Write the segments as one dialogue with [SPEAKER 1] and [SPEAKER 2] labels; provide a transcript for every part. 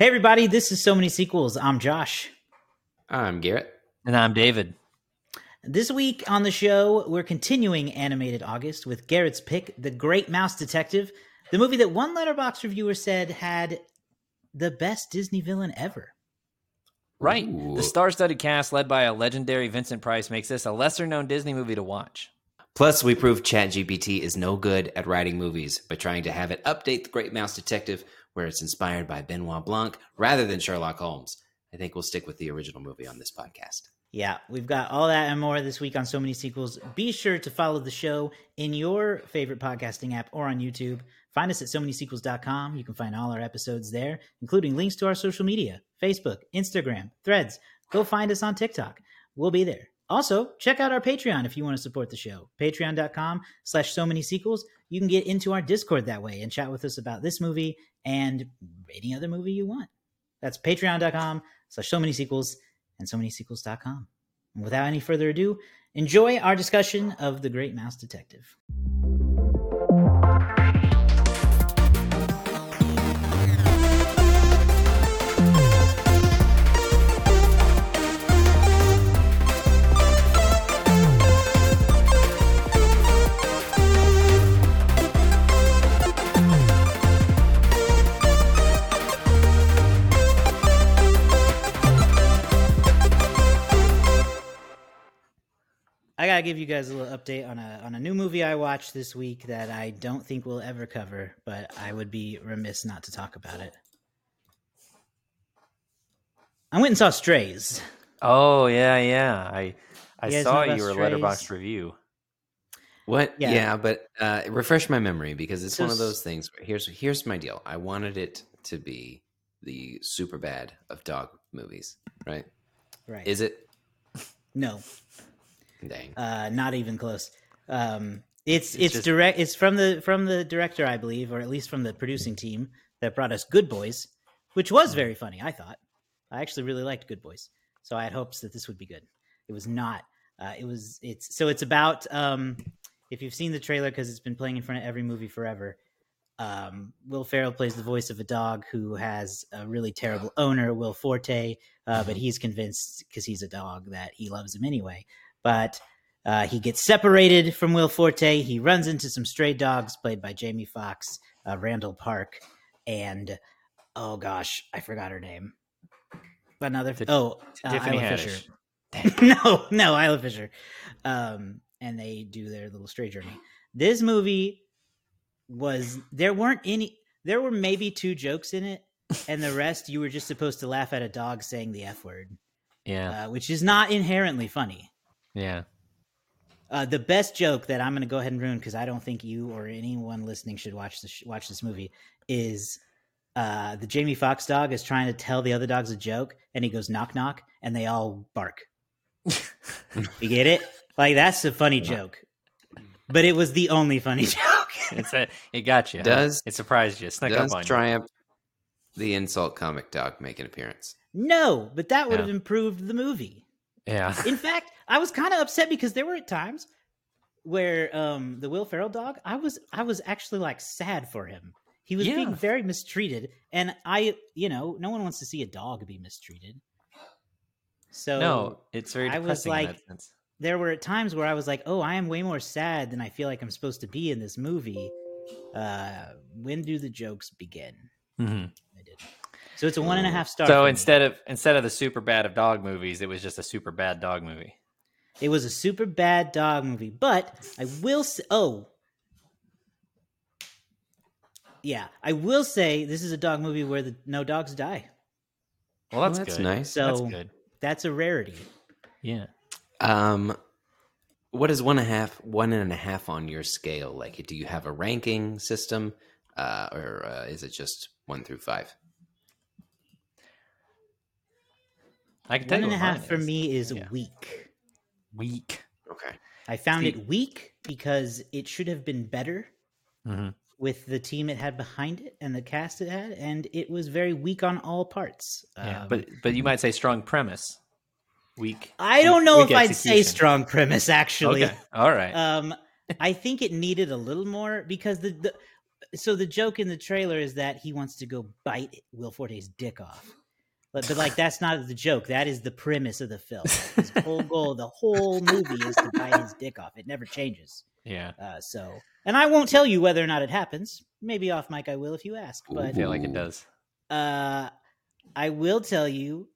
[SPEAKER 1] Hey, everybody, this is So Many Sequels. I'm Josh.
[SPEAKER 2] I'm Garrett.
[SPEAKER 3] And I'm David.
[SPEAKER 1] This week on the show, we're continuing Animated August with Garrett's pick, The Great Mouse Detective, the movie that one Letterboxd reviewer said had the best Disney villain ever.
[SPEAKER 3] Right.
[SPEAKER 2] Ooh.
[SPEAKER 3] The star studded cast, led by a legendary Vincent Price, makes this a lesser known Disney movie to watch.
[SPEAKER 2] Plus, we proved ChatGPT is no good at writing movies by trying to have it update The Great Mouse Detective where it's inspired by Benoit Blanc rather than Sherlock Holmes. I think we'll stick with the original movie on this podcast.
[SPEAKER 1] Yeah, we've got all that and more this week on So Many Sequels. Be sure to follow the show in your favorite podcasting app or on YouTube. Find us at so many sequels.com. You can find all our episodes there, including links to our social media Facebook, Instagram, threads. Go find us on TikTok. We'll be there. Also, check out our Patreon if you want to support the show. Patreon.com slash so many sequels. You can get into our Discord that way and chat with us about this movie and any other movie you want. That's patreon.com slash so many sequels and so many sequels.com. Without any further ado, enjoy our discussion of The Great Mouse Detective. I gotta give you guys a little update on a on a new movie I watched this week that I don't think we'll ever cover, but I would be remiss not to talk about it. I went and saw Strays.
[SPEAKER 3] Oh yeah, yeah. I I
[SPEAKER 1] You
[SPEAKER 3] saw your
[SPEAKER 1] Strays?
[SPEAKER 3] Letterboxd review.
[SPEAKER 2] What?
[SPEAKER 1] Yeah.
[SPEAKER 2] Yeah, but uh, refresh my memory because it's
[SPEAKER 1] So
[SPEAKER 2] one of those things. Where here's here's my deal. I wanted it to be the Superbad of dog movies, right?
[SPEAKER 1] Right.
[SPEAKER 2] Is it?
[SPEAKER 1] no,
[SPEAKER 2] Dang.
[SPEAKER 1] uh, not even close. Um, it's
[SPEAKER 3] It's
[SPEAKER 1] it's,
[SPEAKER 3] just-
[SPEAKER 1] direct. It's from the from the director, I believe, or at least from the producing team that brought us Good Boys, which was very funny. I thought. I actually really liked Good Boys, so I had hopes that this would be good. It was not. Uh, it was. It's so it's about. Um, if you've seen the trailer, because it's been playing in front of every movie forever. Um, Will Ferrell plays the voice of a dog who has a really terrible owner, Will Forte, uh, but he's convinced because he's a dog that he loves him anyway. But uh, he gets separated from Will Forte. He runs into some stray dogs played by Jamie Foxx, uh, Randall Park, and oh gosh, I forgot her name. Another
[SPEAKER 3] Ti-
[SPEAKER 1] oh uh,
[SPEAKER 3] Tiffany
[SPEAKER 1] Isla
[SPEAKER 3] Haddish.
[SPEAKER 1] Fisher. no, no, Isla Fisher. Um, and they do their little stray journey. This movie was there weren't any. There were maybe two jokes in it, and the rest you were just supposed to laugh at a dog saying the f word,
[SPEAKER 3] Yeah,
[SPEAKER 1] uh, which is not inherently funny.
[SPEAKER 3] Yeah.
[SPEAKER 1] Uh, the best joke that I'm going to go ahead and ruin because I don't think you or anyone listening should watch this watch this movie is uh, the Jamie Foxx dog is trying to tell the other dogs a joke and he goes knock knock and they all bark. You get it? Like that's a funny joke, but it was the only funny joke.
[SPEAKER 3] It's a, it got you. huh?
[SPEAKER 2] Does-
[SPEAKER 3] it surprised you? Snuck
[SPEAKER 2] Does
[SPEAKER 3] up on
[SPEAKER 2] Triumph the insult comic dog make an appearance?
[SPEAKER 1] no, but that would have
[SPEAKER 3] Yeah.
[SPEAKER 1] improved the movie.
[SPEAKER 3] Yeah.
[SPEAKER 1] In fact, I was kind of upset because there were at times where um the Will Ferrell dog, I was I was actually like sad for him. He was being very mistreated, and I, you know, no one wants to see a dog be mistreated. So
[SPEAKER 3] no, it's very
[SPEAKER 1] I was like- there were at times where I was like, "Oh, I am way more sad than I feel like I'm supposed to be in this movie." Uh, when do the jokes begin?
[SPEAKER 3] Mhm.
[SPEAKER 1] I did. So it's a one and a half star.
[SPEAKER 3] So
[SPEAKER 1] for me.
[SPEAKER 3] instead of instead of the Superbad of dog movies, it was just a super bad dog movie.
[SPEAKER 1] It was a super bad dog movie, but I will say, oh, yeah, I will say this is a dog movie where the no dogs die.
[SPEAKER 3] Well, that's,
[SPEAKER 2] Well, that's
[SPEAKER 3] good.
[SPEAKER 2] nice.
[SPEAKER 1] So
[SPEAKER 3] That's good.
[SPEAKER 1] that's a rarity.
[SPEAKER 3] Yeah.
[SPEAKER 2] Um, what is one and a half, one and a half on your scale? Like, do you have a ranking system, uh, or uh, is it just one through five?
[SPEAKER 3] I can tell
[SPEAKER 1] One
[SPEAKER 3] you
[SPEAKER 1] and a half for
[SPEAKER 3] is.
[SPEAKER 1] me is
[SPEAKER 3] Yeah.
[SPEAKER 1] weak.
[SPEAKER 3] Weak.
[SPEAKER 2] Okay.
[SPEAKER 1] I found
[SPEAKER 3] See-
[SPEAKER 1] it weak because it should have been better
[SPEAKER 3] hmm
[SPEAKER 1] with the team it had behind it and the cast it had, and it was very weak on all parts.
[SPEAKER 3] Yeah,
[SPEAKER 1] Um,
[SPEAKER 3] but but you might say strong premise. Weak.
[SPEAKER 1] I don't know
[SPEAKER 3] weak
[SPEAKER 1] if I'd say strong premise. Actually,
[SPEAKER 3] Okay. All right.
[SPEAKER 1] um, I think it needed a little more because the, the so the joke in the trailer is that he wants to go bite Will Forte's dick off. But, but like that's not the joke. That is the premise of the film. Like, his whole goal, the whole movie, is to bite his dick off. It never changes.
[SPEAKER 3] Yeah,
[SPEAKER 1] Uh, so, and I won't tell you whether or not it happens. Maybe off mic I will if you ask. But I
[SPEAKER 3] feel like it does.
[SPEAKER 1] uh, I will tell you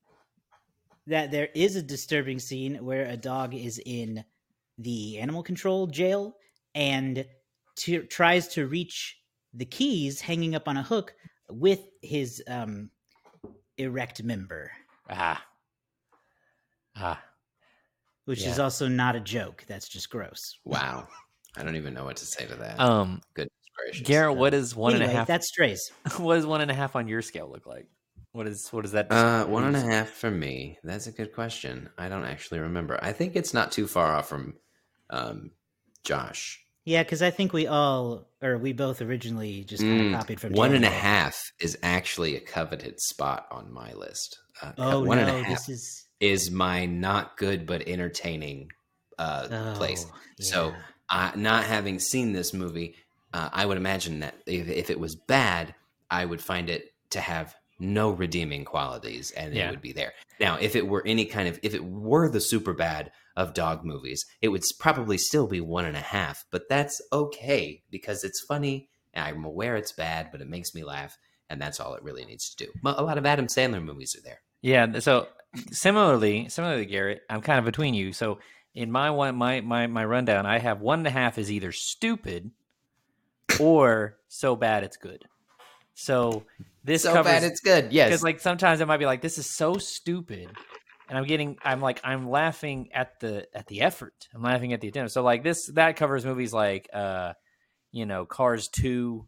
[SPEAKER 1] that there is a disturbing scene where a dog is in the animal control jail and to, tries to reach the keys hanging up on a hook with his um, erect member,
[SPEAKER 3] Ah, ah.
[SPEAKER 1] which is also not a joke. That's just gross.
[SPEAKER 2] Wow. I don't even know what to say to that.
[SPEAKER 3] Um,
[SPEAKER 2] good gracious.
[SPEAKER 3] Garrett, what is one and a
[SPEAKER 1] anyway,
[SPEAKER 3] half?
[SPEAKER 1] That's strays.
[SPEAKER 3] what does one and a half on your scale look like? What is what is that?
[SPEAKER 2] Uh, one and a half for me. That's a good question. I don't actually remember. I think it's not too far off from um, Josh.
[SPEAKER 1] Yeah, because I think we all, or we both originally just kind
[SPEAKER 2] Mm,
[SPEAKER 1] of copied from
[SPEAKER 2] One and a half is actually a coveted spot on my list. Uh,
[SPEAKER 1] Oh
[SPEAKER 2] one and a
[SPEAKER 1] no,
[SPEAKER 2] half
[SPEAKER 1] this is
[SPEAKER 2] is my not good but entertaining uh,
[SPEAKER 1] oh,
[SPEAKER 2] place. So, uh, not having seen this movie, uh, I would imagine that if, if it was bad, I would find it to have no redeeming qualities, and
[SPEAKER 3] Yeah.
[SPEAKER 2] it would be there. Now, if it were any kind of, if it were the Superbad of dog movies, it would probably still be one and a half. But that's okay because it's funny. And I'm aware it's bad, but it makes me laugh, and that's all it really needs to do. A lot of Adam Sandler movies are there.
[SPEAKER 3] Yeah. So similarly, similarly, Garrett, I'm kind of between you. So in my one, my my my rundown, I have one and a half is either stupid or so bad it's good. So this
[SPEAKER 2] so
[SPEAKER 3] covers
[SPEAKER 2] bad it's good. Yes,
[SPEAKER 3] because like sometimes it might be like this is so stupid and i'm getting i'm like i'm laughing at the at the effort. I'm laughing at the attempt so like this that covers movies like uh you know cars 2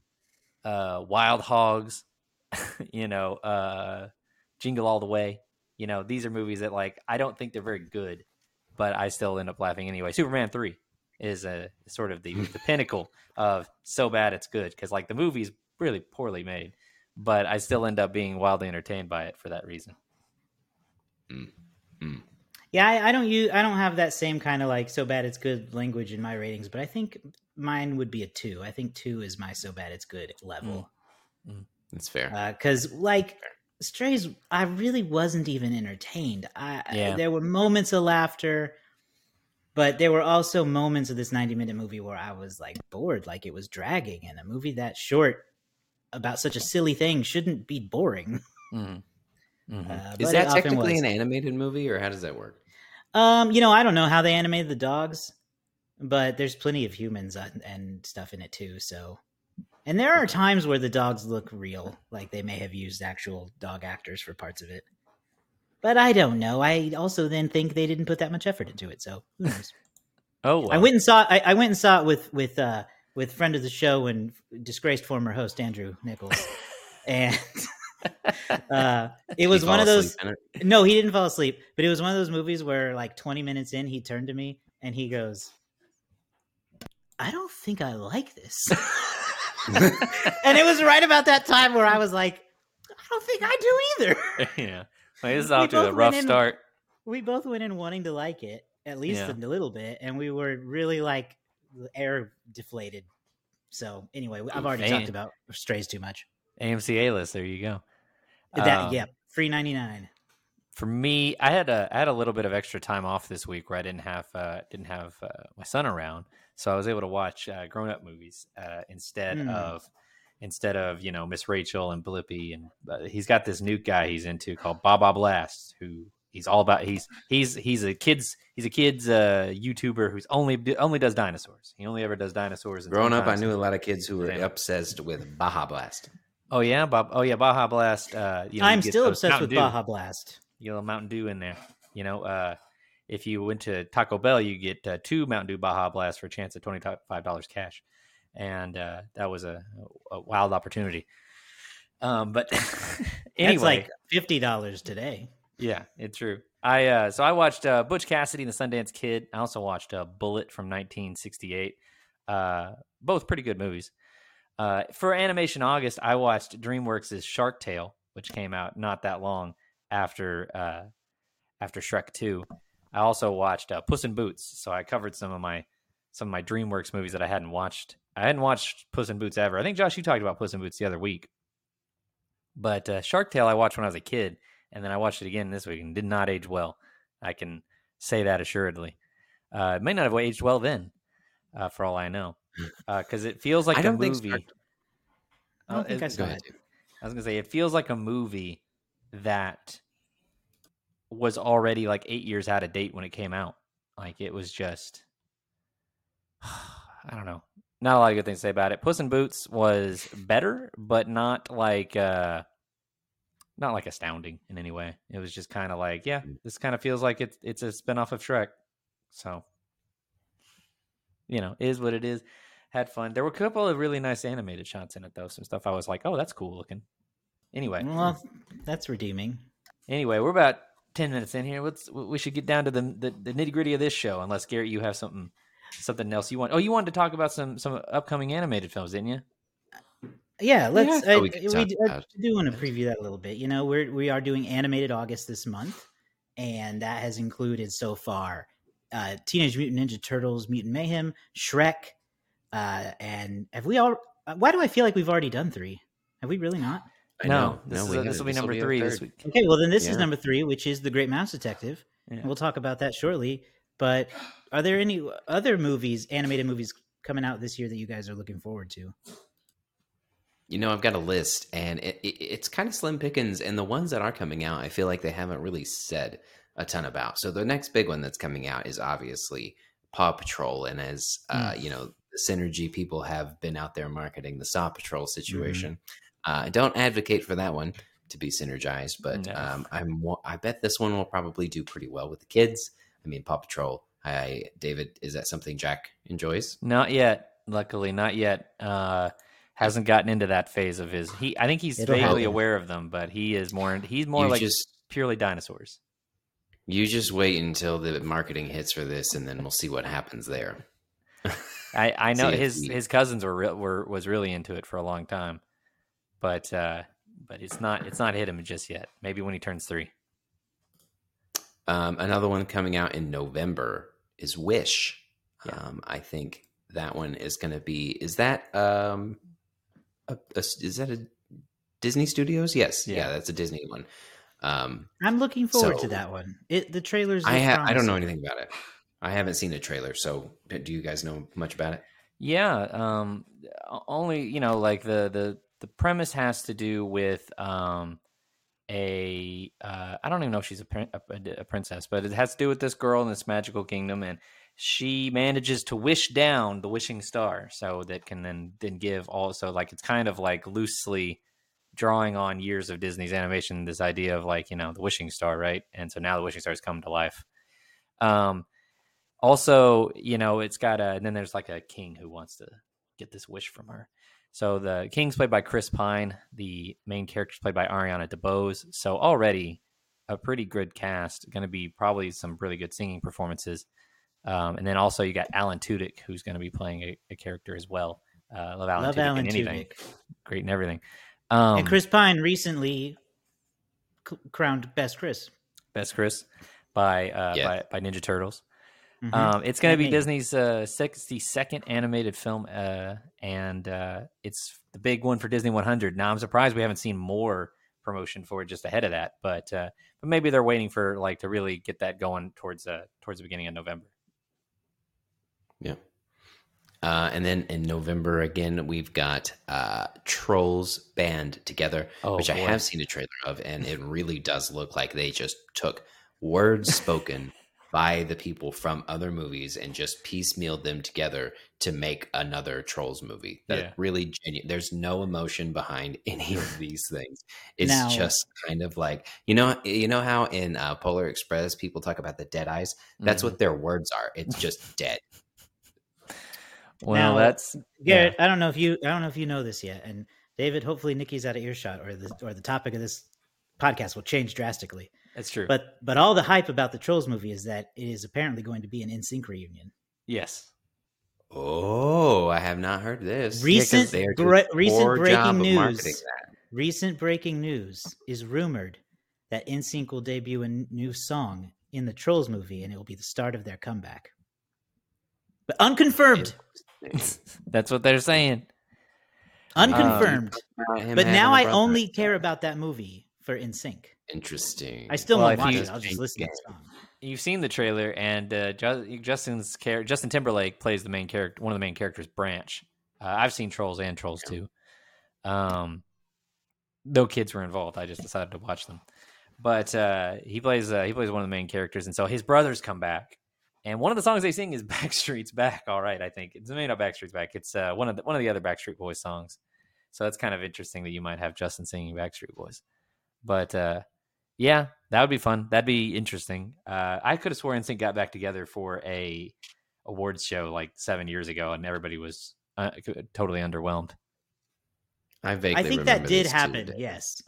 [SPEAKER 3] uh wild hogs you know uh jingle all the way. You know these are movies that like i don't think they're very good but i still end up laughing anyway. Superman 3 is a sort of the the pinnacle of so bad it's good because like the movie's really poorly made but I still end up being wildly entertained by it for that reason. Hmm. Hmm.
[SPEAKER 1] Yeah, I, I don't use I don't have that same kind of like so bad it's good language in my ratings, but I think mine would be a two. I think two is my so bad it's good level. Hmm.
[SPEAKER 2] that's fair.
[SPEAKER 1] Uh, because like Strays, I really wasn't even entertained. I
[SPEAKER 3] Yeah.
[SPEAKER 1] there were moments of laughter, but there were also moments of this ninety minute movie where I was like bored, like it was dragging, and a movie that short about such a silly thing shouldn't be boring.
[SPEAKER 3] Mhm. Mhm.
[SPEAKER 1] Uh,
[SPEAKER 2] Is that technically an animated movie, or how does that work?
[SPEAKER 1] Um, you know, I don't know how they animated the dogs, but there's plenty of humans and, and stuff in it too. So, and there are times where the dogs look real, like they may have used actual dog actors for parts of it. But I don't know. I also then think they didn't put that much effort into it. So who knows?
[SPEAKER 3] oh, well.
[SPEAKER 1] I went and saw. I, I went and saw it with with uh with friend of the show and disgraced former host Andrew Nichols, and uh, it was
[SPEAKER 2] You
[SPEAKER 1] one of those.
[SPEAKER 2] asleep?
[SPEAKER 1] No, he didn't fall asleep, but it was one of those movies where, like, 20 minutes in, he turned to me and he goes, I don't think I like this. and it was right about that time where I was like, I don't think I do either.
[SPEAKER 3] yeah. Like, this is off to a rough
[SPEAKER 1] in-
[SPEAKER 3] start.
[SPEAKER 1] we both went in wanting to like it, at least
[SPEAKER 3] Yeah.
[SPEAKER 1] a little bit, and we were really, like, air deflated. So, anyway, I've already talked about Strays too much.
[SPEAKER 3] AMC A list. There you go.
[SPEAKER 1] That,
[SPEAKER 3] Um,
[SPEAKER 1] yeah, free 99.
[SPEAKER 3] For me, I had a I had a little bit of extra time off this week where I didn't have uh, didn't have uh, my son around, so I was able to watch uh, grown up movies uh, instead
[SPEAKER 1] Hmm.
[SPEAKER 3] of instead of you know Miss Rachel and Blippi and uh, he's got this new guy he's into called Baba Blast who he's all about he's he's he's a kids he's a kids uh, YouTuber who's only only does dinosaurs. He only ever does dinosaurs. and
[SPEAKER 2] Growing up, I knew a lot of kids who were
[SPEAKER 3] Yeah.
[SPEAKER 2] obsessed with Baja Blast.
[SPEAKER 3] Oh yeah, Bob. Oh yeah, Baja Blast. Uh, you know,
[SPEAKER 1] I'm
[SPEAKER 3] get
[SPEAKER 1] still obsessed
[SPEAKER 3] Mountain
[SPEAKER 1] with
[SPEAKER 3] Dew.
[SPEAKER 1] Baja Blast.
[SPEAKER 3] You know, Mountain Dew in there. You know, uh, if you went to Taco Bell, you get uh, two Mountain Dew Baja Blast for a chance at twenty five dollars cash, and uh, that was a, a wild opportunity. Um, but anyway,
[SPEAKER 1] That's like $50 today.
[SPEAKER 3] Yeah, it's true. I uh, so I watched uh, Butch Cassidy and the Sundance Kid. I also watched uh, Bullitt from 1968. Uh, both pretty good movies. Uh, for Animation August, I watched DreamWorks' Shark Tale, which came out not that long after uh, after Shrek 2. I also watched uh, Puss in Boots, so I covered some of my some of my DreamWorks movies that I hadn't watched. I hadn't watched Puss in Boots ever. I think Josh, you talked about Puss in Boots the other week. But uh, Shark Tale I watched when I was a kid, and then I watched it again this week and did not age well. I can say that assuredly. Uh, it may not have aged well then, uh, for all I know, because it feels like
[SPEAKER 2] I
[SPEAKER 3] a
[SPEAKER 2] don't think
[SPEAKER 3] movie.
[SPEAKER 1] I don't
[SPEAKER 3] Uh,
[SPEAKER 1] think I
[SPEAKER 3] it-
[SPEAKER 1] saw
[SPEAKER 2] Go
[SPEAKER 1] it.
[SPEAKER 3] I was gonna say it feels like a movie that was already like eight years out of date when it came out. Like it was just, I don't know, not a lot of good things to say about it. Puss in Boots was better, but not like, uh not like astounding in any way. It was just kind of like, yeah, mm. this kind of feels like it's it's a spinoff of Shrek. So, you know, is what it is. Had fun. There were a couple of really nice animated shots in it, though. Some stuff I was like, oh, that's cool looking. Anyway,
[SPEAKER 1] Well, that's redeeming.
[SPEAKER 3] anyway, we're about ten minutes in here. Let's we should get down to the the, the nitty gritty of this show. Unless Garrett, you have something something else you want. Oh, you wanted to talk about some some upcoming animated films, didn't you?
[SPEAKER 1] Yeah, let's.
[SPEAKER 2] Yeah,
[SPEAKER 1] I,
[SPEAKER 2] we
[SPEAKER 1] we, I do want to preview that a little bit. You know, we're we are doing animated August this month, and that has included so far uh, Teenage Mutant Ninja Turtles, Mutant Mayhem, Shrek, uh, and have we all? uh, Why do I feel like we've already done three? Have we really not?
[SPEAKER 2] I
[SPEAKER 3] no,
[SPEAKER 2] know.
[SPEAKER 3] this,
[SPEAKER 2] No,
[SPEAKER 3] is
[SPEAKER 2] we
[SPEAKER 3] a- this
[SPEAKER 2] haven't.
[SPEAKER 3] will be number
[SPEAKER 2] our
[SPEAKER 3] three this week.
[SPEAKER 1] Okay, well then this is number three, which is The Great Mouse Detective.
[SPEAKER 3] Yeah.
[SPEAKER 1] We'll talk about that shortly. But are there any other movies, animated movies, coming out this year that you guys are looking forward to?
[SPEAKER 2] You know, I've got a list, and it, it, it's kind of slim pickings. And the ones that are coming out, I feel like they haven't really said a ton about. So the next big one that's coming out is obviously Paw Patrol, and as uh, you know, the Synergy people have been out there marketing the Saw Patrol situation. Uh, I don't advocate for that one to be synergized, but
[SPEAKER 3] No.
[SPEAKER 2] um, I'm I bet this one will probably do pretty well with the kids. I mean, Paw Patrol. I David, is that something Jack enjoys?
[SPEAKER 3] Not yet. Luckily, not yet. Uh, hasn't gotten into that phase of his. He, I think he's
[SPEAKER 1] It'll
[SPEAKER 3] vaguely
[SPEAKER 1] happen.
[SPEAKER 3] aware of them, but he is more. He's more
[SPEAKER 2] you
[SPEAKER 3] like
[SPEAKER 2] just
[SPEAKER 3] purely dinosaurs.
[SPEAKER 2] You just wait until the marketing hits for this, and then we'll see what happens there.
[SPEAKER 3] I, I know
[SPEAKER 2] See
[SPEAKER 3] his
[SPEAKER 2] we-
[SPEAKER 3] his cousins were real, were was really into it for a long time, but uh, but it's not it's not hit him just yet. Maybe when he turns three.
[SPEAKER 2] Um, another one coming out in November is Wish.
[SPEAKER 3] Yeah.
[SPEAKER 2] Um, I think that one is going to be. Is that um, a, a- is that a Disney Studios? Yes, yeah,
[SPEAKER 3] Yeah.
[SPEAKER 2] that's a Disney one. Um,
[SPEAKER 1] I'm looking forward
[SPEAKER 2] So-
[SPEAKER 1] to that one. It the trailers.
[SPEAKER 2] I ha- I don't know anything about it. I haven't seen a trailer, so do you guys know much about it?
[SPEAKER 3] Yeah, um, only you know, like the the the premise has to do with um, a uh, I don't even know if she's a, a, a princess, but it has to do with this girl in this magical kingdom, and she manages to wish down the wishing star, so that can then then give also like it's kind of like loosely drawing on years of Disney's animation, this idea of like you know the wishing star, right? And so now the wishing star has come to life. Um, also, you know, it's got a, and then there's like a king who wants to get this wish from her. So the king's played by Chris Pine. The main character's played by Ariana DeBose. So already a pretty good cast. Going to be probably some really good singing performances. Um, and then also you got Alan Tudyk, who's going to be playing a, a character as well. Uh, love Alan
[SPEAKER 1] Love
[SPEAKER 3] Tudyk
[SPEAKER 1] Alan
[SPEAKER 3] in anything.
[SPEAKER 1] Tudyk.
[SPEAKER 3] Great in everything. Um,
[SPEAKER 1] and Chris Pine recently c- crowned Best Chris.
[SPEAKER 3] Best Chris by, uh,
[SPEAKER 2] Yeah.
[SPEAKER 3] by by Ninja Turtles.
[SPEAKER 1] Mhm.
[SPEAKER 3] Um, it's going to be
[SPEAKER 1] Animated.
[SPEAKER 3] Disney's uh, 62nd animated film, uh, and uh, it's the big one for Disney 100. Now, I'm surprised we haven't seen more promotion for it just ahead of that, but uh, but maybe they're waiting for like to really get that going towards uh, towards the beginning of November.
[SPEAKER 2] Yeah. Uh, and then in November again, we've got uh, Trolls Band Together,
[SPEAKER 3] Oh,
[SPEAKER 2] which I have seen a trailer of, and it really does look like they just took words spoken by the people from other movies and just piecemealed them together to make another Trolls movie. That
[SPEAKER 3] Yeah.
[SPEAKER 2] really genuine. There's no emotion behind any of these things. It's
[SPEAKER 1] Now-
[SPEAKER 2] just kind of like you know, you know how in uh, Polar Express people talk about the dead eyes. That's
[SPEAKER 3] Mhm.
[SPEAKER 2] what their words are. It's just dead.
[SPEAKER 3] Well,
[SPEAKER 1] Now,
[SPEAKER 3] that's
[SPEAKER 1] Garrett, I don't know if you I don't know if you know this yet, and David. Hopefully, Nikki's out of earshot, or the or the topic of this podcast will change drastically.
[SPEAKER 3] that's true.
[SPEAKER 1] But but all the hype about the Trolls movie is that it is apparently going to be an NSYNC reunion.
[SPEAKER 3] yes,
[SPEAKER 2] Oh, I have not heard this.
[SPEAKER 1] Recent
[SPEAKER 2] they are doing
[SPEAKER 1] bre- recent breaking news. Recent breaking news is rumored that NSYNC will debut a n- new song in the Trolls movie, and it will be the start of their comeback. But unconfirmed.
[SPEAKER 3] That's what they're saying.
[SPEAKER 1] Unconfirmed.
[SPEAKER 2] About
[SPEAKER 1] but now I
[SPEAKER 2] brother.
[SPEAKER 1] only care about that movie for NSYNC.
[SPEAKER 2] interesting.
[SPEAKER 1] I still
[SPEAKER 3] Well,
[SPEAKER 1] won't watch
[SPEAKER 3] you-
[SPEAKER 1] it. I'll just listen to the song.
[SPEAKER 3] You've seen the trailer, and uh, Justin's char- Justin Timberlake plays the main character, one of the main characters, Branch. Uh, I've seen Trolls and Trolls too. Um, no kids were involved. I just decided to watch them. But uh, he plays uh, he plays one of the main characters, and so his brothers come back, and one of the songs they sing is "Backstreet's Back." All right, I think it's maybe not "Backstreet's Back." It's uh, one of the, one of the other Backstreet Boys songs. So that's kind of interesting that you might have Justin singing Backstreet Boys. But uh, yeah, that would be fun. That'd be interesting. Uh, I could have sworn NSYNC got back together for a awards show like seven years ago, and everybody was uh, totally underwhelmed.
[SPEAKER 2] I vaguely
[SPEAKER 1] I think that did
[SPEAKER 2] this too,
[SPEAKER 1] happen. Yes.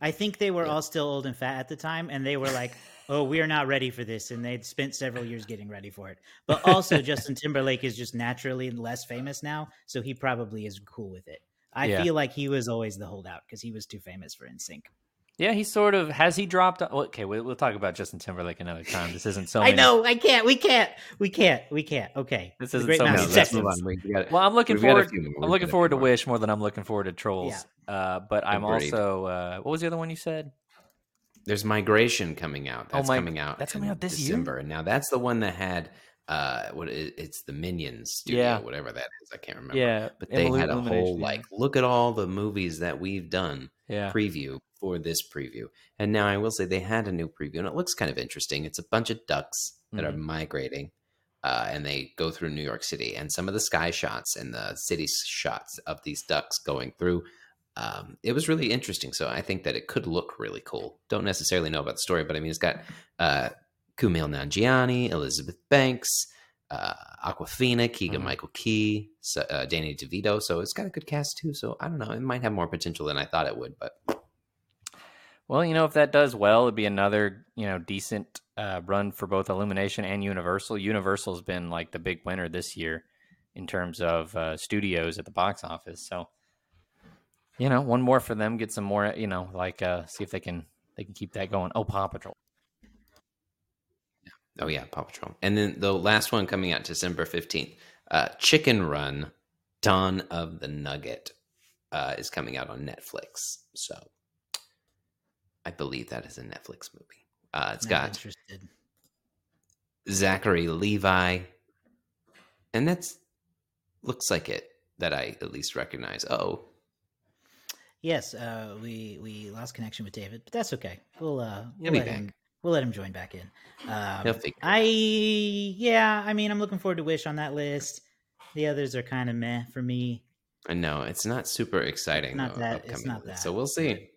[SPEAKER 1] I think they were
[SPEAKER 2] Yeah.
[SPEAKER 1] all still old and fat at the time, and they were like, "Oh, we are not ready for this," and they'd spent several years getting ready for it. But also, Justin Timberlake is just naturally less famous now, so he probably is cool with it. I
[SPEAKER 3] Yeah.
[SPEAKER 1] feel like he was always the holdout because he was too famous for NSYNC.
[SPEAKER 3] Yeah, he sort of has he dropped. Okay, we'll, we'll talk about Justin Timberlake another time. This isn't so.
[SPEAKER 1] I know. I can't. We can't. We can't. We can't. Okay.
[SPEAKER 3] This isn't so many.
[SPEAKER 2] No, let's move on. We got
[SPEAKER 3] Well, I'm looking
[SPEAKER 2] We've got a
[SPEAKER 3] forward. I'm looking forward to. Wish more than I'm looking forward to Trolls. Uh, but I'm
[SPEAKER 2] Agreed.
[SPEAKER 3] also. Uh, what was the other one you said?
[SPEAKER 2] There's Migration coming out.
[SPEAKER 3] Oh,
[SPEAKER 2] That's
[SPEAKER 3] my-
[SPEAKER 2] coming out.
[SPEAKER 3] that's coming out this year?
[SPEAKER 2] December. And now that's the one that had uh what it, it's the Minions studio,
[SPEAKER 3] Yeah.
[SPEAKER 2] whatever that is. I can't remember.
[SPEAKER 3] Yeah,
[SPEAKER 2] But they
[SPEAKER 3] Illu-
[SPEAKER 2] had a whole
[SPEAKER 3] yeah.
[SPEAKER 2] like look at all the movies that we've done
[SPEAKER 3] Yeah.
[SPEAKER 2] preview for this preview. And now I will say they had a new preview and it looks kind of interesting. It's a bunch of ducks that
[SPEAKER 3] Mm-hmm.
[SPEAKER 2] are migrating. Uh, and they go through New York City, and some of the sky shots and the city shots of these ducks going through um, it was really interesting. So I think that it could look really cool. Don't necessarily know about the story, but I mean, it's got uh, Kumail Nanjiani, Elizabeth Banks, uh, Awkwafina, Keegan
[SPEAKER 3] Mhm.
[SPEAKER 2] Michael Key, so, uh, Danny DeVito. So it's got a good cast too. So I don't know. It might have more potential than I thought it would, but
[SPEAKER 3] Well, you know, if that does well, it'd be another you know decent uh, run for both Illumination and Universal. Universal's been like the big winner this year in terms of uh, studios at the box office. So, you know, one more for them. Get some more. You know, like uh, see if they can they can keep that going. Oh, Paw Patrol.
[SPEAKER 2] oh yeah, Paw Patrol. And then the last one coming out December 15th, uh, Chicken Run, Dawn of the Nugget uh, is coming out on Netflix. So I believe that is a Netflix movie. Uh, it's
[SPEAKER 1] Not
[SPEAKER 2] got
[SPEAKER 1] interested.
[SPEAKER 2] Zachary Levi, and that's looks like it that I at least recognize. Oh,
[SPEAKER 1] Yes, uh, we we lost connection with David, but that's okay. We'll uh, we'll let him we'll let him join back in. Um,
[SPEAKER 2] He'll figure it
[SPEAKER 1] I yeah, I mean, I'm looking forward to Wish on that list. The others are kind of meh for me.
[SPEAKER 2] I know it's not super exciting.
[SPEAKER 1] Not
[SPEAKER 2] though,
[SPEAKER 1] that- it's not that.
[SPEAKER 2] So we'll see.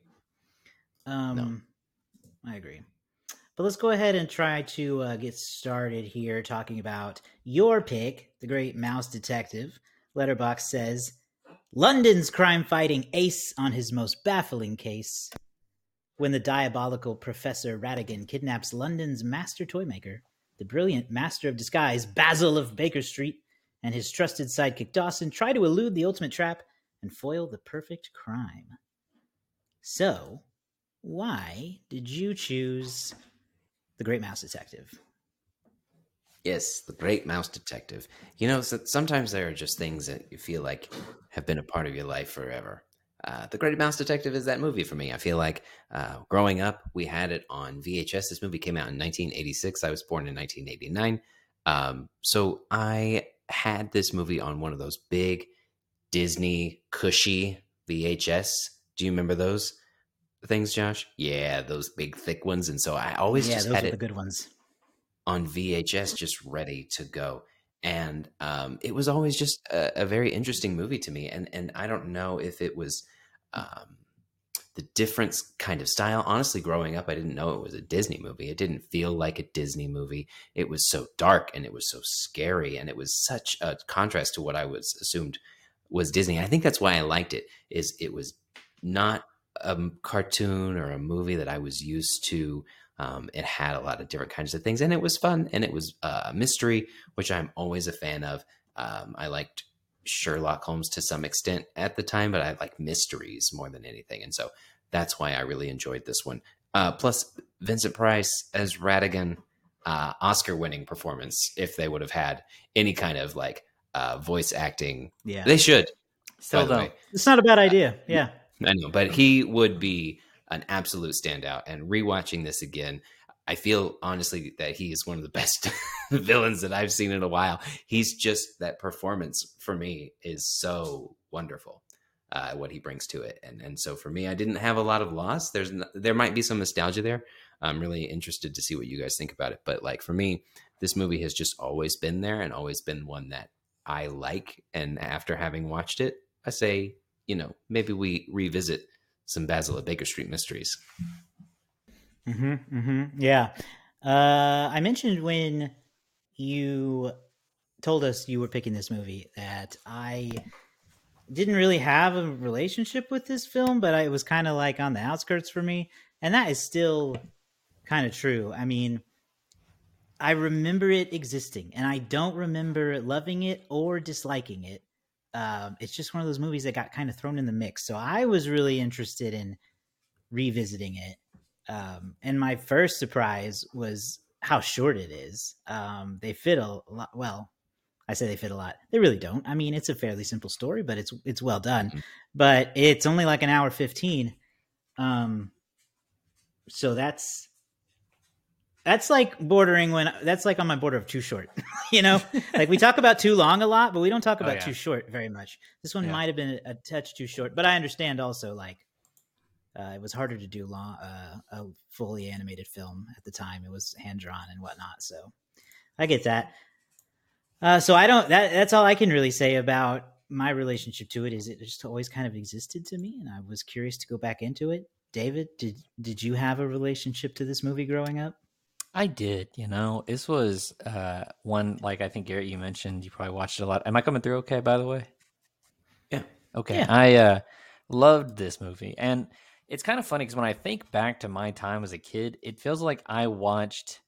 [SPEAKER 1] Um, I agree. But let's go ahead and try to uh, get started here talking about your pick, the Great Mouse Detective. Letterboxd says London's crime-fighting ace on his most baffling case. When the diabolical Professor Ratigan kidnaps London's master toymaker, the brilliant master of disguise Basil of Baker Street and his trusted sidekick Dawson try to elude the ultimate trap and foil the perfect crime. So, why did you choose The Great Mouse Detective?
[SPEAKER 2] Yes, the Great Mouse Detective. You know, so sometimes there are just things that you feel like have been a part of your life forever. Uh, the Great Mouse Detective is that movie for me. I feel like uh, growing up, we had it on VHS. This movie came out in 1986. I was born in 1989. Um, so I had this movie on one of those big Disney cushy VHS. Do you remember those things, Josh? Yeah, those big thick ones. And so I always
[SPEAKER 1] yeah,
[SPEAKER 2] just
[SPEAKER 1] those
[SPEAKER 2] had
[SPEAKER 1] are
[SPEAKER 2] it
[SPEAKER 1] the good ones.
[SPEAKER 2] On VHS, just ready to go. And um, it was always just a, a very interesting movie to me. And and I don't know if it was um, the different kind of style. Honestly, growing up, I didn't know it was a Disney movie. It didn't feel like a Disney movie. It was so dark and it was so scary, and it was such a contrast to what I was assumed was Disney. I think that's why I liked it. Is it was not a cartoon or a movie that I was used to. Um, it had a lot of different kinds of things, and it was fun, and it was uh, mystery, which I'm always a fan of. Um, I liked Sherlock Holmes to some extent at the time, but I like mysteries more than anything, and so that's why I really enjoyed this one. Uh, plus, Vincent Price as Ratigan, uh, Oscar winning performance if they would have had any kind of like uh, voice acting.
[SPEAKER 1] Yeah,
[SPEAKER 2] They should.
[SPEAKER 3] Still
[SPEAKER 2] by the
[SPEAKER 3] don't.
[SPEAKER 2] way.
[SPEAKER 1] it's not a bad idea. Yeah,
[SPEAKER 2] I know, but he would be an absolute standout. And rewatching this again, I feel honestly that he is one of the best villains that I've seen in a while. He's just that performance for me is so wonderful. Uh, what he brings to it, and and so for me, I didn't have a lot of loss. There's n- there might be some nostalgia there. I'm really interested to see what you guys think about it. But like for me, this movie has just always been there and always been one that I like. And after having watched it, I say, you know, maybe we revisit some Basil at Baker Street mysteries.
[SPEAKER 1] Mm-hmm, mm-hmm. Yeah. Uh, I mentioned when you told us you were picking this movie that I didn't really have a relationship with this film, but it was kind of like on the outskirts for me. And that is still kind of true. I mean, I remember it existing, and I don't remember loving it or disliking it. Um, it's just one of those movies that got kind of thrown in the mix. So I was really interested in revisiting it. Um, and my first surprise was how short it is. Um, they fit a lot. Well, I say they fit a lot. They really don't. I mean, it's a fairly simple story, but it's it's well done.
[SPEAKER 2] Mhm.
[SPEAKER 1] But it's only like an hour fifteen. Um, so that's that's like bordering when that's like on my border of too short. you know, like we talk about too long a lot, but we don't talk
[SPEAKER 3] Oh,
[SPEAKER 1] about
[SPEAKER 3] yeah.
[SPEAKER 1] too short very much. This one
[SPEAKER 3] Yeah.
[SPEAKER 1] might have been a, a touch too short, but I understand also like uh, it was harder to do long, uh, a fully animated film at the time. It was hand drawn and whatnot. So I get that. Uh, so I don't. That that's all I can really say about my relationship to it. Is it just always kind of existed to me, and I was curious to go back into it. David, did did you have a relationship to this movie growing up?
[SPEAKER 3] I did, you know. This was uh one like I think Garrett you mentioned you probably watched it a lot. Am I coming through okay by the way?
[SPEAKER 2] Yeah.
[SPEAKER 3] Okay.
[SPEAKER 1] Yeah.
[SPEAKER 3] I uh loved this movie. And it's kind of funny cuz when I think back to my time as a kid, it feels like I watched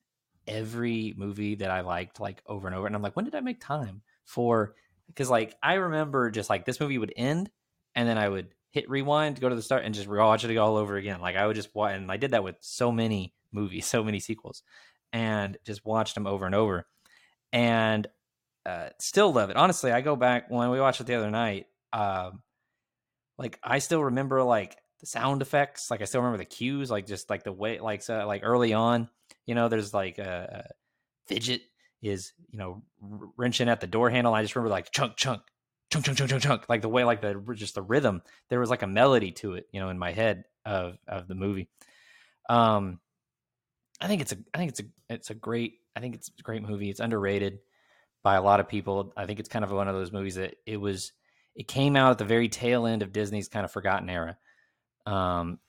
[SPEAKER 3] every movie that I liked like over and over and I'm like when did I make time for cuz like I remember just like this movie would end and then I would hit rewind, go to the start and just rewatch it all over again. Like I would just watch and I did that with so many movies, so many sequels and just watched them over and over. And uh, still love it. Honestly, I go back when we watched it the other night. Um, like I still remember like the sound effects. Like I still remember the cues. Like just like the way, like so, like early on, you know, there's like a, a fidget is you know wrenching at the door handle. I just remember like chunk chunk chunk chunk chunk chunk chunk. Like the way like the just the rhythm. There was like a melody to it, you know, in my head of of the movie. Um, I think it's a I think it's a it's a great I think it's a great movie. It's underrated by a lot of people. I think it's kind of one of those movies that it was it came out at the very tail end of Disney's kind of forgotten era. Um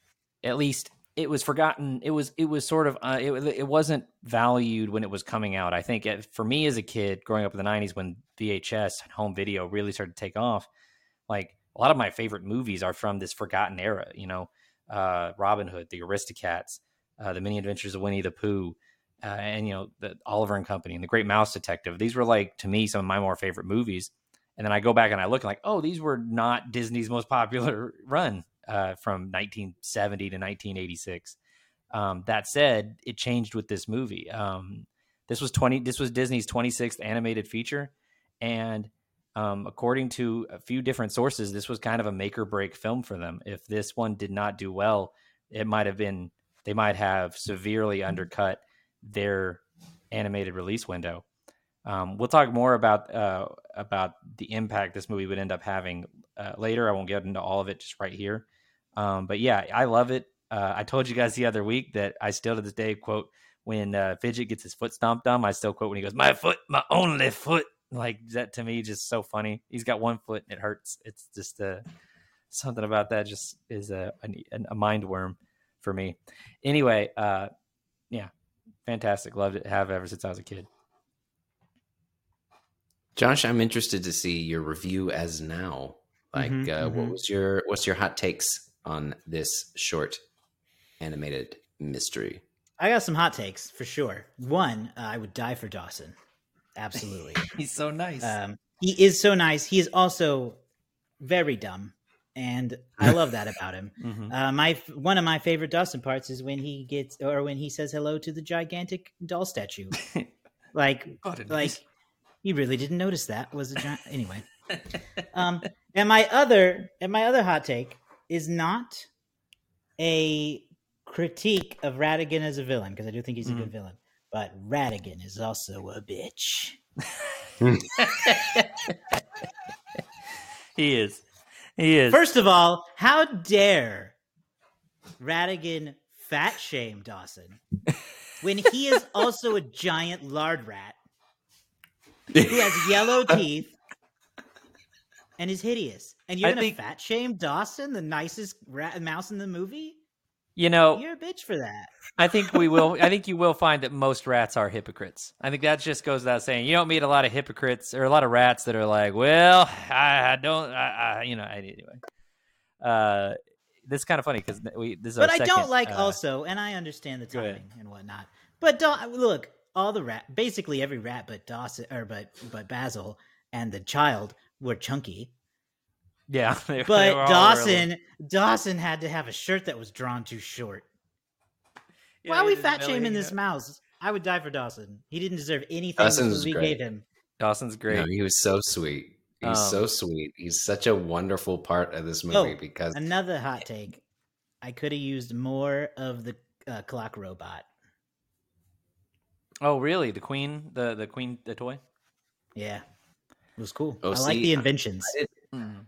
[SPEAKER 3] at least it was forgotten. It was it was sort of uh, it it wasn't valued when it was coming out. I think it, for me as a kid growing up in the 90s when VHS and home video really started to take off, like a lot of my favorite movies are from this forgotten era, you know, uh Robin Hood, The Aristocats, uh, the Many Adventures of Winnie the Pooh, uh, and you know the Oliver and Company and the Great Mouse Detective. These were like to me some of my more favorite movies. And then I go back and I look and like, oh, these were not Disney's most popular run uh, from 1970 to 1986. Um, that said, it changed with this movie. Um, this was 20. This was Disney's 26th animated feature, and um, according to a few different sources, this was kind of a make or break film for them. If this one did not do well, it might have been they might have severely undercut their animated release window. Um, we'll talk more about uh, about the impact this movie would end up having uh, later. I won't get into all of it just right here. Um, but yeah, I love it. Uh, I told you guys the other week that I still to this day quote when uh, Fidget gets his foot stomped on. I still quote when he goes, "My foot, my only foot." Like that to me, just so funny. He's got one foot and it hurts. It's just uh, something about that just is a, a, a mind worm for me. Anyway, uh, yeah, fantastic. Loved it. Have ever since I was a kid.
[SPEAKER 2] Josh, I'm interested to see your review as now. Like,
[SPEAKER 1] Mhm,
[SPEAKER 2] uh, what
[SPEAKER 1] mhm.
[SPEAKER 2] was your what's your hot takes on this short animated mystery?
[SPEAKER 1] I got some hot takes for sure. One, uh, I would die for Dawson. Absolutely.
[SPEAKER 3] He's so nice.
[SPEAKER 1] um, he is so nice. He is also very dumb and I love that about him.
[SPEAKER 3] Mhm.
[SPEAKER 1] Uh, my one of my favorite Dawson parts is when he gets or when he says hello to the gigantic doll statue. like
[SPEAKER 3] God,
[SPEAKER 1] like
[SPEAKER 3] is.
[SPEAKER 1] you really didn't notice that was a giant anyway. Um, and my other and my other hot take is not a critique of Ratigan as a villain because I do think he's a
[SPEAKER 3] Mhm.
[SPEAKER 1] good villain, but Ratigan is also a bitch.
[SPEAKER 3] he is. He is.
[SPEAKER 1] First of all, how dare Ratigan fat shame Dawson when he is also a giant lard rat who has yellow teeth and is hideous. And you're
[SPEAKER 3] I
[SPEAKER 1] gonna
[SPEAKER 3] think-
[SPEAKER 1] fat shame Dawson, the nicest rat mouse in the movie?
[SPEAKER 3] You know,
[SPEAKER 1] You're a bitch for that.
[SPEAKER 3] I think we will. I think you will find that most rats are hypocrites. I think that just goes without saying. You don't meet a lot of hypocrites or a lot of rats that are like, "Well, I, I don't, I, I, you know." Anyway, uh, this is kind of funny because we. This is
[SPEAKER 1] But I don't like
[SPEAKER 3] uh,
[SPEAKER 1] also, and I understand the timing and whatnot. But Daw- look, all the rat, basically every rat, but Dawson or but but Basil and the child were chunky.
[SPEAKER 3] Yeah, they- they
[SPEAKER 1] But
[SPEAKER 3] were all
[SPEAKER 1] Dawson, Dawson had to have a shirt that was drawn too short.
[SPEAKER 3] really-
[SPEAKER 1] Why are we fat shaming this mouse? I would die for Dawson. He didn't deserve anything
[SPEAKER 2] Dawson's
[SPEAKER 1] this movie
[SPEAKER 2] great.
[SPEAKER 1] gave him.
[SPEAKER 3] Dawson's great.
[SPEAKER 2] No, he was so sweet. He's
[SPEAKER 3] Um,
[SPEAKER 2] so sweet. He's such a wonderful part of this movie
[SPEAKER 1] Oh,
[SPEAKER 2] because
[SPEAKER 1] Another hot take. I could have used more of the uh, clock robot.
[SPEAKER 3] oh, really? The queen, the the queen, the toy.
[SPEAKER 1] Yeah, it was cool.
[SPEAKER 2] Oh,
[SPEAKER 1] I like
[SPEAKER 2] see,
[SPEAKER 1] the
[SPEAKER 2] I-
[SPEAKER 1] inventions.
[SPEAKER 3] Mm.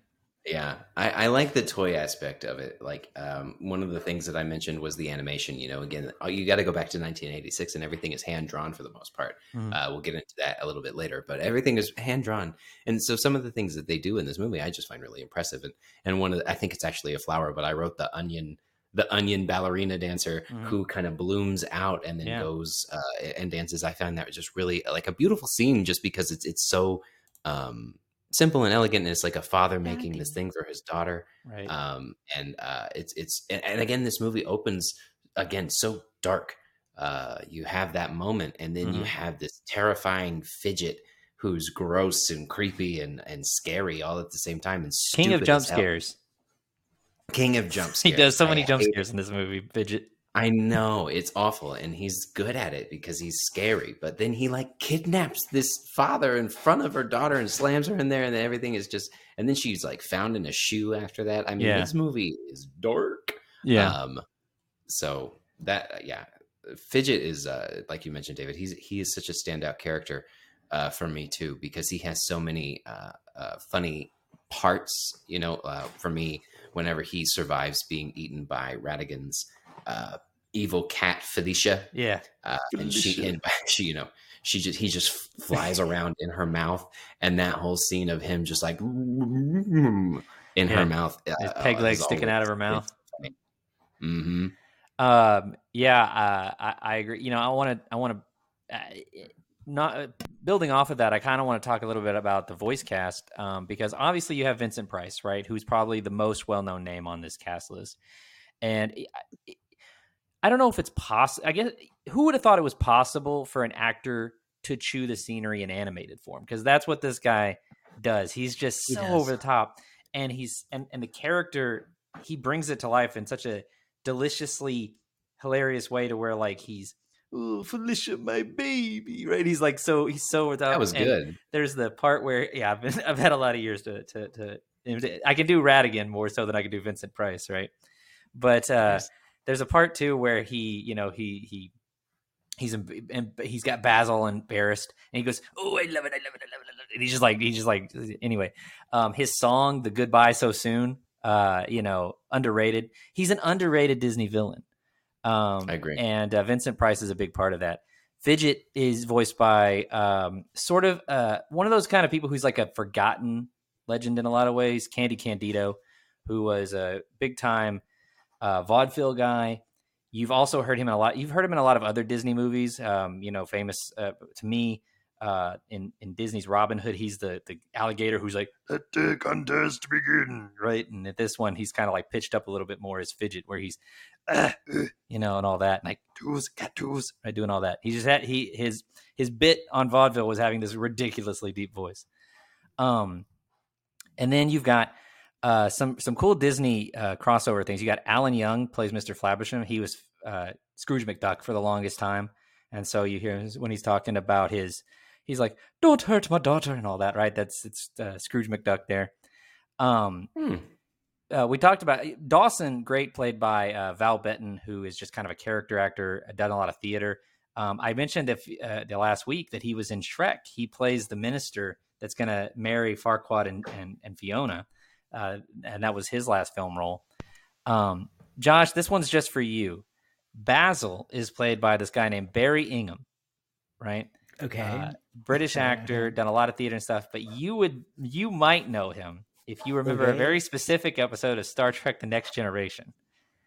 [SPEAKER 2] Yeah, I, I like the toy aspect of it. Like um, one of the things that I mentioned was the animation. You know, again, oh, you got to go back to 1986, and everything is hand drawn for the most part.
[SPEAKER 3] Mhm.
[SPEAKER 2] Uh, we'll get into that a little bit later, but everything is hand drawn, and so some of the things that they do in this movie, I just find really impressive. And and one of the, I think it's actually a flower, but I wrote the onion. The onion ballerina dancer
[SPEAKER 3] Mhm.
[SPEAKER 2] who kind of blooms out and then
[SPEAKER 3] Yeah.
[SPEAKER 2] goes uh, and dances. I found that just really like a beautiful scene, just because it's it's so um, simple and elegant. And it's like a father making this thing for his daughter
[SPEAKER 3] Right.
[SPEAKER 2] um and uh it's it's and, and again this movie opens again so dark uh you have that moment and then you
[SPEAKER 3] Mhm.
[SPEAKER 2] have this terrifying fidget who's gross and creepy and and scary all at the same time and
[SPEAKER 3] King of
[SPEAKER 2] stupid
[SPEAKER 3] jump scares.
[SPEAKER 2] king of jump scares
[SPEAKER 3] He does so
[SPEAKER 2] I
[SPEAKER 3] many jump
[SPEAKER 2] hate-
[SPEAKER 3] scares in this movie. Fidget.
[SPEAKER 2] I know it's awful, and he's good at it because he's scary. But then he like kidnaps this father in front of her daughter and slams her in there, and then everything is just. And then she's like found in a shoe after that. I mean,
[SPEAKER 3] Yeah.
[SPEAKER 2] this movie is dark.
[SPEAKER 3] Yeah.
[SPEAKER 2] Um, so that yeah, Fidget is uh, like you mentioned, David. He's he is such a standout character uh, for me too because he has so many uh, uh, funny parts. You know, uh, for me, whenever he survives being eaten by Ratigan's uh, evil cat Felicia,
[SPEAKER 3] yeah.
[SPEAKER 2] uh, and she and she you know she just he just flies around in her mouth and that whole scene of him just like in
[SPEAKER 3] Yeah.
[SPEAKER 2] her mouth uh,
[SPEAKER 3] His peg
[SPEAKER 2] uh,
[SPEAKER 3] legs
[SPEAKER 2] is
[SPEAKER 3] sticking out of her mouth.
[SPEAKER 2] hmm
[SPEAKER 3] Um, yeah, uh, I, I agree. You know, I want to, I want to, uh, not uh, building off of that. I kind of want to talk a little bit about the voice cast um, because obviously you have Vincent Price, right, who's probably the most well-known name on this cast list, and I, don't know if it's possible. I guess who would have thought it was possible for an actor to chew the scenery in animated form because that's what this guy does. He's just so over the top, and he's and and the character he brings it to life in such a deliciously hilarious way to where like he's oh Felicia my baby right he's like so he's so over
[SPEAKER 2] that was
[SPEAKER 3] and
[SPEAKER 2] good
[SPEAKER 3] there's the part where yeah I've been I've had a lot of years to to to I can do Ratigan more so than I can do Vincent Price right but uh
[SPEAKER 2] Nice.
[SPEAKER 3] There's a part too where he you know he he he's in, and he's got Basil embarrassed and he goes oh I love it I love it I love it, I love it. and he's just like he's just like anyway um his song the goodbye so soon uh you know underrated he's an underrated Disney villain um
[SPEAKER 2] I agree.
[SPEAKER 3] and uh, Vincent Price is a big part of that Fidget is voiced by um, sort of uh, one of those kind of people who's like a forgotten legend in a lot of ways. Candy Candido, who was a big time uh, vaudeville guy. You've also heard him in a lot. You've heard him in a lot of other Disney movies. Um, you know, famous uh, to me uh, in in Disney's Robin Hood. He's the the alligator who's like let the contest begin, right? And at this one, he's kind of like pitched up a little bit more as Fidget, where he's uh, uh, you know, and all that, and like tools, cat tools, right, doing all that. He just had he his his bit on vaudeville was having this ridiculously deep voice. Um, and then you've got uh, some some cool Disney uh, crossover things. You got Alan Young plays Mr. Flaversham. He was uh, Scrooge McDuck for the longest time, and so you hear when he's talking about his, he's like, "Don't hurt my daughter" and all that, right? That's it's uh, Scrooge McDuck there. Um,
[SPEAKER 2] Hmm.
[SPEAKER 3] uh, we talked about Dawson, great, played by uh, Val Bettin, who is just kind of a character actor, done a lot of theater. Um, I mentioned if uh, the last week that he was in Shrek. He plays the minister that's going to marry Farquaad and, and, and Fiona, uh, and that was his last film role. Um, Josh, this one's just for you. Basil is played by this guy named Barrie Ingham, right?
[SPEAKER 1] Okay.
[SPEAKER 3] Uh, British actor, done a lot of theater and stuff, but you would you might know him if you remember a very specific episode of Star Trek: The Next Generation.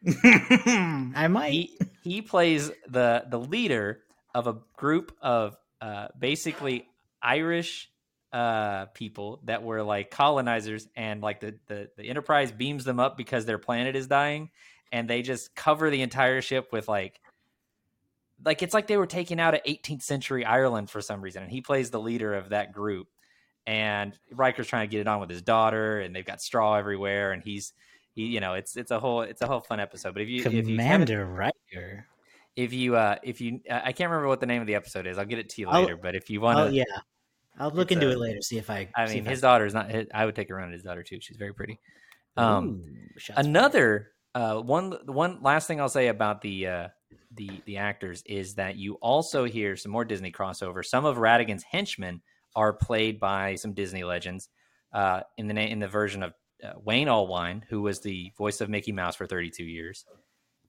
[SPEAKER 1] I might.
[SPEAKER 3] He he plays the the leader of a group of uh, basically Irish uh, people that were like colonizers, and like the, the the Enterprise beams them up because their planet is dying, and they just cover the entire ship with like like it's like they were taking out of 18th century Ireland for some reason, and he plays the leader of that group. And Riker's trying to get it on with his daughter, and they've got straw everywhere, and he's he, you know, it's it's a whole it's a whole fun episode. But if you if you
[SPEAKER 1] Commander Riker.
[SPEAKER 3] if you uh if you I can't remember what the name of the episode is. I'll get it to you
[SPEAKER 1] I'll-
[SPEAKER 3] later. but if you want
[SPEAKER 1] Oh
[SPEAKER 3] to,
[SPEAKER 1] yeah, I'll look
[SPEAKER 3] it's
[SPEAKER 1] into
[SPEAKER 3] a-
[SPEAKER 1] it later. See if I.
[SPEAKER 3] I mean, his daughter is not. I would take her around his daughter too. She's very pretty. Um,
[SPEAKER 1] Ooh,
[SPEAKER 3] another uh one one last thing I'll say about the uh the the actors is that you also hear some more Disney crossover. Some of Ratigan's henchmen are played by some Disney legends. Uh, in the na- in the version of uh, Wayne Allwine, who was the voice of Mickey Mouse for 32 years,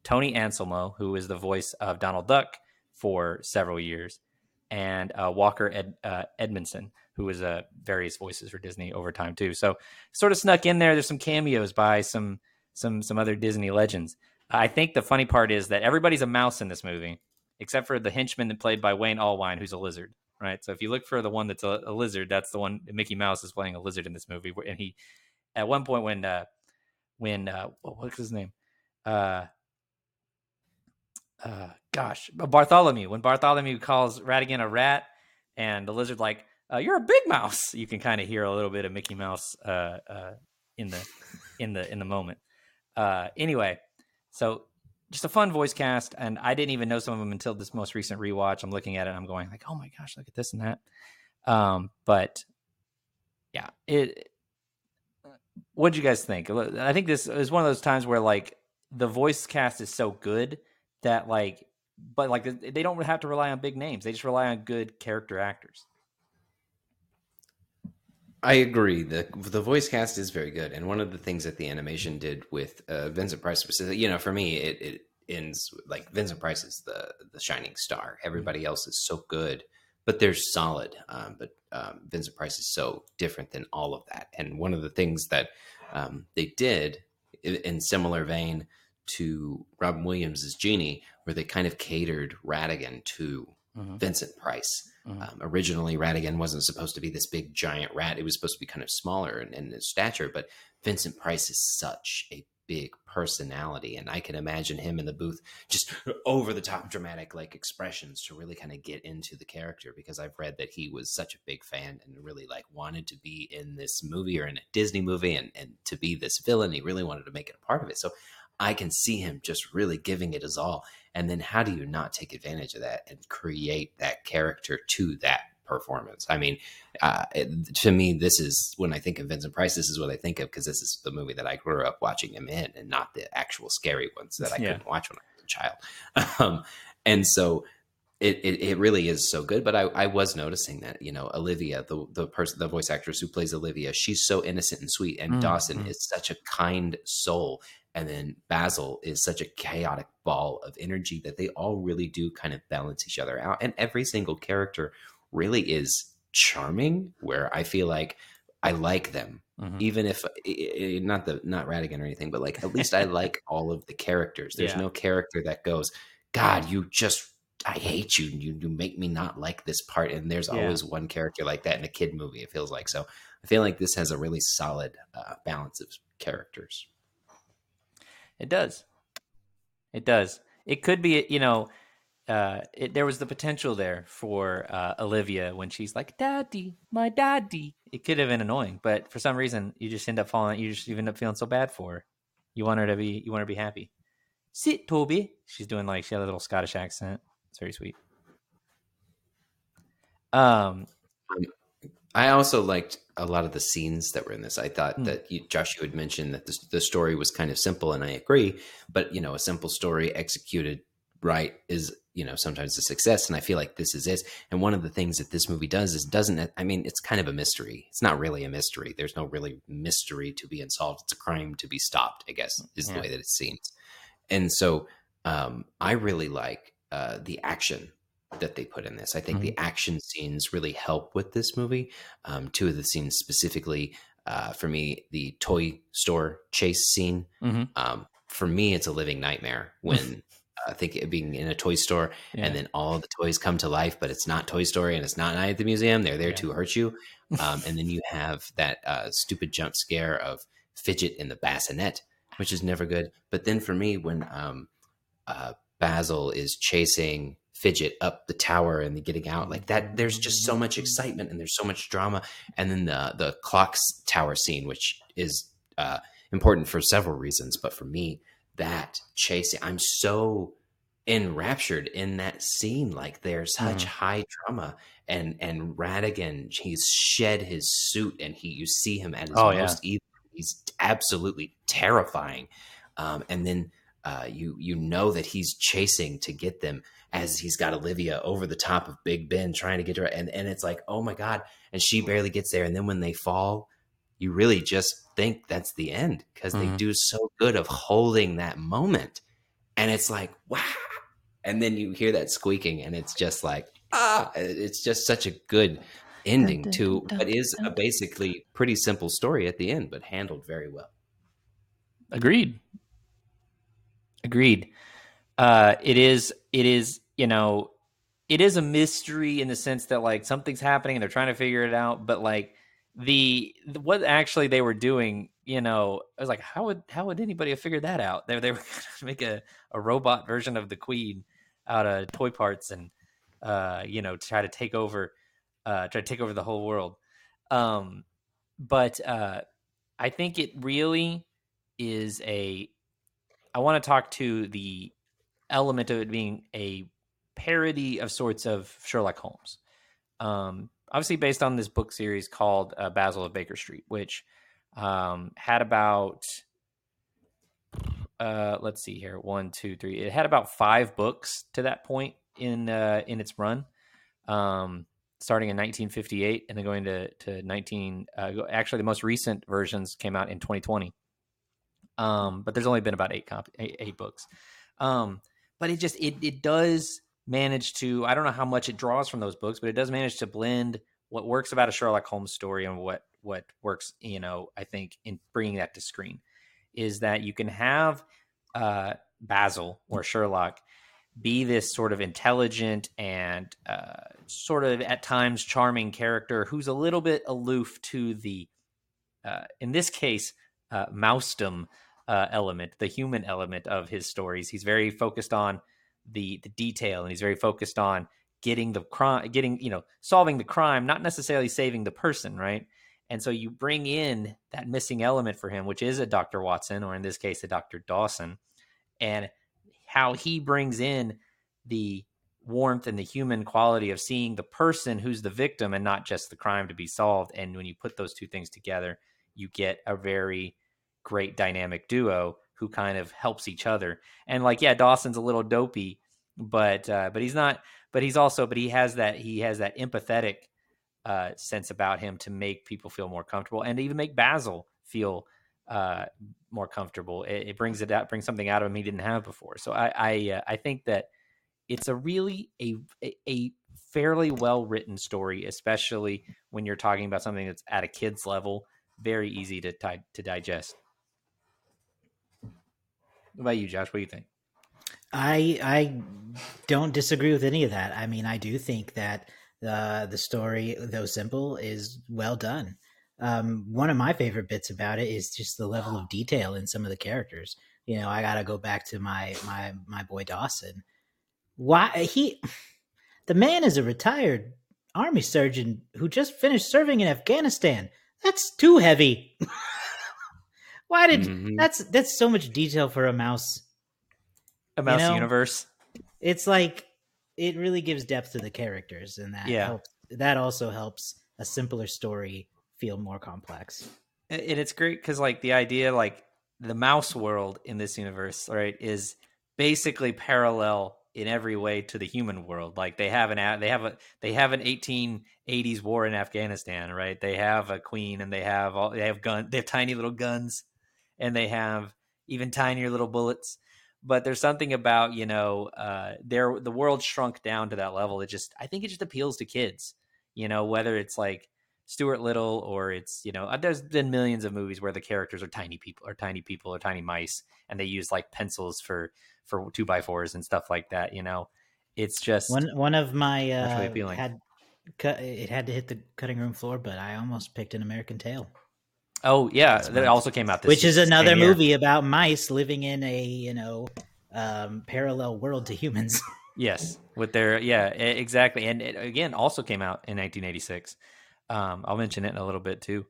[SPEAKER 3] Tony Anselmo, who was the voice of Donald Duck for several years, and uh, Walker Ed, uh, Edmiston, who was uh, various voices for Disney over time too. So sort of snuck in there. There's some cameos by some some some other Disney legends. I think the funny part is that everybody's a mouse in this movie, except for the henchman that played by Wayne Allwine, who's a lizard. Right. So if you look for the one that's a, a lizard, that's the one. Mickey Mouse is playing a lizard in this movie, and he at one point when uh when uh what's his name uh uh gosh bartholomew. When bartholomew calls ratigan a rat and the lizard like uh, you're a big mouse you can kind of hear a little bit of mickey mouse uh uh in the in the in the moment. Uh anyway so just a fun voice cast and i didn't even know some of them until this most recent rewatch. I'm looking at it i'm going like oh my gosh look at this and that. Um but yeah it what did you guys think? I think this is one of those times where like the voice cast is so good that like, but like they don't have to rely on big names. They just rely on good character actors.
[SPEAKER 2] I agree. the The voice cast is very good, and one of the things that the animation did with uh, Vincent Price, specifically, you know, for me, it, it ends like Vincent Price is the the shining star. Everybody else is so good, but they're solid. Um, but um, Vincent Price is so different than all of that. And one of the things that um, they did in, in similar vein to Robin Williams' Genie, where they kind of catered Ratigan to
[SPEAKER 3] Mhm.
[SPEAKER 2] Vincent Price.
[SPEAKER 3] Mhm.
[SPEAKER 2] Um, originally, Ratigan wasn't supposed to be this big giant rat. It was supposed to be kind of smaller in, in his stature. But Vincent Price is such a big personality, and I can imagine him in the booth just over the top dramatic like expressions to really kind of get into the character. Because I've read that he was such a big fan and really like wanted to be in this movie or in a Disney movie, and and to be this villain. He really wanted to make it a part of it. So I can see him just really giving it his all. And then how do you not take advantage of that and create that character to that performance? I mean, uh, it- to me, this is when I think of Vincent Price, this is what I think of because this is the movie that I grew up watching him in and not the actual scary ones that I
[SPEAKER 3] Yeah.
[SPEAKER 2] couldn't watch when I was a child. Um, and so it, it, it really is so good. But I, I was noticing that, you know, Olivia, the, the person, the voice actress who plays Olivia, she's so innocent and sweet. And
[SPEAKER 3] Mm,
[SPEAKER 2] Dawson
[SPEAKER 3] mm.
[SPEAKER 2] is such a kind soul and then Basil is such a chaotic ball of energy that they all really do kind of balance each other out. And every single character really is charming, where I feel like I like them,
[SPEAKER 3] Mhm.
[SPEAKER 2] even if i- i- not the not Ratigan or anything, but like at least I like all of the characters. There's
[SPEAKER 3] Yeah.
[SPEAKER 2] no character that goes, God, you just. I hate you. You you make me not like this part, and there's
[SPEAKER 3] Yeah.
[SPEAKER 2] always one character like that in a kid movie. It feels like so. I feel like this has a really solid uh, balance of characters.
[SPEAKER 3] It does. It does. It could be, you know, uh, it, there was the potential there for uh, Olivia when she's like, "Daddy, my daddy." It could have been annoying, but for some reason, you just end up falling. You just end up feeling so bad for her. You want her to be. You want her to be happy. Sit, Toby. She's doing like she had a little Scottish accent. It's very sweet. Um,
[SPEAKER 2] I also liked a lot of the scenes that were in this. I thought
[SPEAKER 3] Mm.
[SPEAKER 2] that you, Josh, you had mentioned that the, the story was kind of simple, and I agree. But you know, a simple story executed right is you know sometimes a success, and I feel like this is it. And one of the things that this movie does is doesn't. I mean, it's kind of a mystery. It's not really a mystery. There's no really mystery to be unsolved. It's a crime to be stopped. I guess is
[SPEAKER 3] Yeah.
[SPEAKER 2] the way that it seems. And so um, I really like uh, the action that they put in this. I think the action scenes really help with this movie. Um, two of the scenes specifically, uh, for me, the toy store chase scene.
[SPEAKER 3] Mhm.
[SPEAKER 2] Um, for me, it's a living nightmare when I think it being in a toy store
[SPEAKER 3] Yeah.
[SPEAKER 2] and then all the toys come to life, but it's not Toy Story and it's not Night at the Museum. They're there
[SPEAKER 3] Yeah.
[SPEAKER 2] to hurt you. Um, and then you have that uh, stupid jump scare of Fidget in the bassinet, which is never good. But then for me, when um, uh, Basil is chasing Fidget up the tower and getting out like that, there's just so much excitement and there's so much drama. And then the the clocks tower scene, which is uh, important for several reasons, but for me, that chasing, I'm so enraptured in that scene. Like there's such
[SPEAKER 3] Mhm.
[SPEAKER 2] high drama, and and Ratigan, he's shed his suit, and he you see him at his
[SPEAKER 3] Oh, yeah.
[SPEAKER 2] most evil. He's absolutely terrifying, um, and then uh, you you know that he's chasing to get them as he's got Olivia over the top of Big Ben trying to get her, and and it's like oh my god, and she barely gets there, and then when they fall, you really just think that's the end because they
[SPEAKER 3] Mhm.
[SPEAKER 2] do so good of holding that moment, and it's like wow, and then you hear that squeaking, and it's just like ah, it's just such a good ending to what is a basically pretty simple story at the end, but handled very well.
[SPEAKER 3] Agreed. Agreed. Uh, it is. It is. You know, it is a mystery in the sense that like something's happening and they're trying to figure it out. But like the, the what actually they were doing, you know, I was like, how would how would anybody have figured that out? They they were to make a a robot version of the Queen out of toy parts and uh, you know try to take over uh, try to take over the whole world. Um, but uh, I think it really is a I want to talk to the element of it being a parody of sorts of Sherlock Holmes. Um, obviously based on this book series called uh, Basil of Baker Street, which um, had about uh, let's see here one two three it had about five books to that point in uh, in its run. Um, starting in 1958 and then going to to 19 uh, actually the most recent versions came out in 2020 um, but there's only been about eight copy eight, eight books. Um, but it just it it does manage to i don't know how much it draws from those books but it does manage to blend what works about a sherlock holmes story and what what works you know i think in bringing that to screen is that you can have uh, basil or sherlock be this sort of intelligent and uh, sort of at times charming character who's a little bit aloof to the uh, in this case uh, mousedom uh, element the human element of his stories. He's very focused on the the detail and he's very focused on getting the crime getting you know solving the crime not necessarily saving the person right? And so you bring in that missing element for him which is a dr watson or in this case a dr dawson and how he brings in the warmth and the human quality of seeing the person who's the victim and not just the crime to be solved. And when you put those two things together you get a very great dynamic duo who kind of helps each other. And like yeah dawson's a little dopey but uh, but he's not but he's also but he has that he has that empathetic uh, sense about him to make people feel more comfortable and even make basil feel uh, more comfortable. It, it brings it out brings something out of him he didn't have before. So i i, uh, I think that it's a really a a- fairly well written story especially when you're talking about something that's at a kid's level very easy to to digest what about you josh what do you think
[SPEAKER 1] I I don't disagree with any of that. I mean, I do think that the the story, though simple, is well done. Um, one of my favorite bits about it is just the level of detail in some of the characters. You know, I got to go back to my my my boy Dawson. Why he? The man is a retired army surgeon who just finished serving in Afghanistan. That's too heavy. Why did
[SPEAKER 2] Mhm.
[SPEAKER 1] that's that's so much detail for a mouse.
[SPEAKER 3] A mouse
[SPEAKER 1] know,
[SPEAKER 3] universe.
[SPEAKER 1] It's like it really gives depth to the characters, and that
[SPEAKER 3] Yeah.
[SPEAKER 1] helps. That also helps a simpler story feel more complex.
[SPEAKER 3] and and it's great because like the idea like the mouse world in this universe right is basically parallel in every way to the human world like they have an they have a they have an 1880s war in afghanistan right they have a queen and they have all they have gun they have tiny little guns and they have even tinier little bullets. But there's something about you know uh there the world shrunk down to that level. It just i think it just appeals to kids you know whether it's like Stuart Little or it's you know uh, there's been millions of movies where the characters are tiny people or tiny people or tiny mice and they use like pencils for for two by fours and stuff like that you know? It's just
[SPEAKER 1] One one of my
[SPEAKER 3] That's really
[SPEAKER 1] uh,
[SPEAKER 3] appealing.
[SPEAKER 1] had it had to hit the cutting room floor, but I almost picked an American Tail,
[SPEAKER 3] oh yeah
[SPEAKER 1] That's
[SPEAKER 3] that
[SPEAKER 1] one.
[SPEAKER 3] also came out this
[SPEAKER 1] which is
[SPEAKER 3] this same
[SPEAKER 1] another
[SPEAKER 3] year.
[SPEAKER 1] movie about mice living in a you know um, parallel world to humans.
[SPEAKER 3] yes with their yeah exactly and it again also came out in 1986 um I'll mention it in a little bit too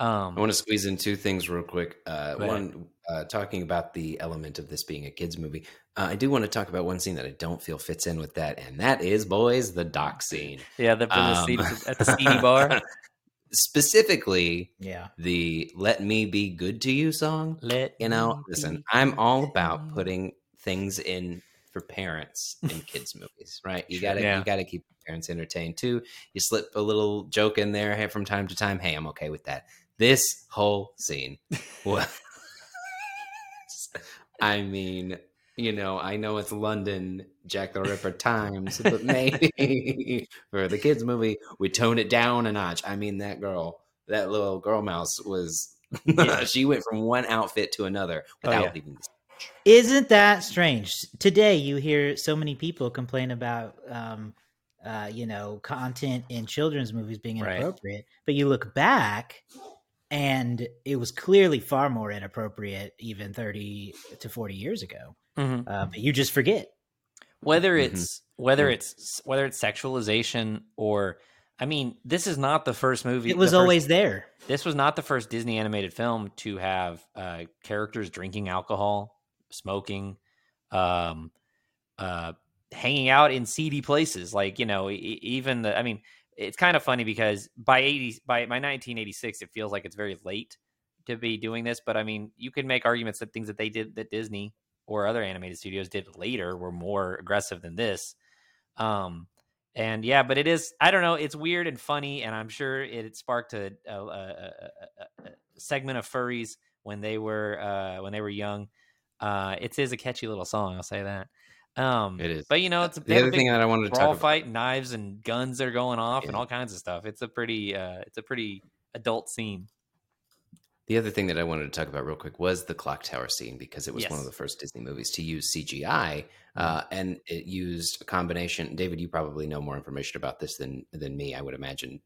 [SPEAKER 3] um
[SPEAKER 2] I want to squeeze in two things real quick. Uh, one, uh, talking about the element of this being a kids movie. Uh, I do want to talk about one scene that I don't feel fits in with that, and that is, boys, the dock scene.
[SPEAKER 3] yeah the, the
[SPEAKER 2] Um,
[SPEAKER 3] at the CD bar
[SPEAKER 2] Specifically,
[SPEAKER 1] yeah,
[SPEAKER 2] the "Let Me Be Good to You" song.
[SPEAKER 3] let
[SPEAKER 2] You know, listen, I'm all about putting things in for parents in kids movies, right? You gotta
[SPEAKER 3] Yeah.
[SPEAKER 2] you gotta keep parents entertained too. You slip a little joke in there hey, from time to time. Hey, I'm okay with that. This whole scene was I mean, you know, I know it's London Jack the Ripper times, but maybe for the kids movie, we tone it down a notch. I mean, that girl, that little girl mouse was
[SPEAKER 3] Yeah.
[SPEAKER 2] she went from one outfit to another
[SPEAKER 3] Oh,
[SPEAKER 2] without
[SPEAKER 3] yeah.
[SPEAKER 2] leaving the
[SPEAKER 1] isn't that strange? Today, you hear so many people complain about um, uh, you know content in children's movies being
[SPEAKER 3] Right.
[SPEAKER 1] inappropriate, but you look back. And it was clearly far more inappropriate even 30 to 40 years ago.
[SPEAKER 3] Mhm.
[SPEAKER 1] Uh, but you just forget.
[SPEAKER 3] whether
[SPEAKER 2] Mhm.
[SPEAKER 3] it's whether
[SPEAKER 2] Mm.
[SPEAKER 3] it's whether it's sexualization or i mean this is not the first movie
[SPEAKER 1] It was
[SPEAKER 3] the first-
[SPEAKER 1] always there.
[SPEAKER 3] this was not the first disney animated film to have uh characters drinking alcohol smoking um uh hanging out in seedy places like you know even the i mean it's kind of funny because by 80 by by 1986 it feels like it's very late to be doing this but i mean you can make arguments that things that they did that disney or other animated studios did later were more aggressive than this. Um and yeah but it is i don't know it's weird and funny and i'm sure it sparked a, a, a, a, segment of furries when they were uh when they were young. Uh it is a catchy little song i'll say that. Um
[SPEAKER 2] It is.
[SPEAKER 3] but you know it's
[SPEAKER 2] The other thing that I wanted to talk about,
[SPEAKER 3] fight knives and guns are going off and all kinds of stuff. It's a pretty uh it's a pretty adult scene
[SPEAKER 2] the other thing that I wanted to talk about real quick was the clock tower scene because it was one of the first Disney movies to use CGI, uh, and it used a combination. David, you probably know more information about this than than me, I would imagine,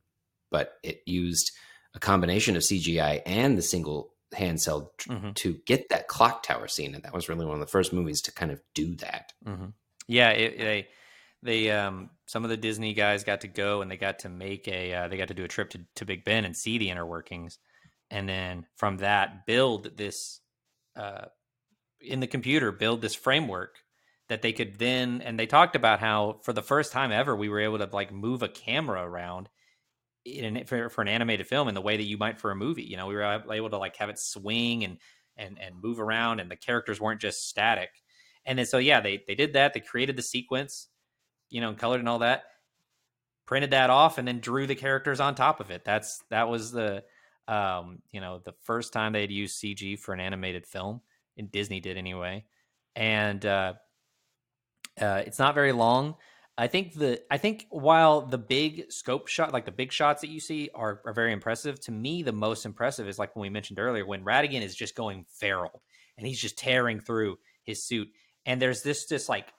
[SPEAKER 2] but it used a combination of CGI and the single hand cell tr-
[SPEAKER 3] Mhm.
[SPEAKER 2] to get that clock tower scene, and that was really one of the first movies to kind of do that.
[SPEAKER 3] hmm Yeah, it, they they um some of the Disney guys got to go and they got to make a uh, they got to do a trip to, to Big Ben and see the inner workings, and then from that build this uh in the computer build this framework that they could then and they talked about how for the first time ever we were able to like move a camera around in for, for an animated film in the way that you might for a movie you know? We were able to like have it swing and and and move around and the characters weren't just static. And then so yeah they they did that they created the sequence you know colored and all that printed that off and then drew the characters on top of it. That's that was the um you know the first time they'd used cg for an animated film and disney did anyway and uh uh it's not very long. I think the i think while the big scope shot like the big shots that you see are, are very impressive to me the most impressive is like when we mentioned earlier when ratigan is just going feral and he's just tearing through his suit and there's this just like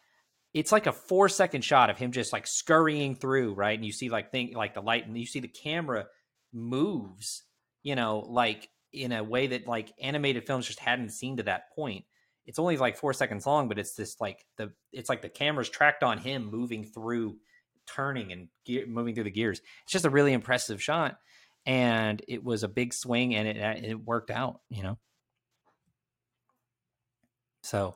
[SPEAKER 3] it's like a four second shot of him just like scurrying through right and you see like thing like the light and you see the camera moves you know like in a way that like animated films just hadn't seen to that point it's only like four seconds long, but it's this like the it's like the camera's tracked on him moving through, turning and moving through the gears. It's just a really impressive shot, and it was a big swing, and it it worked out, you know. So,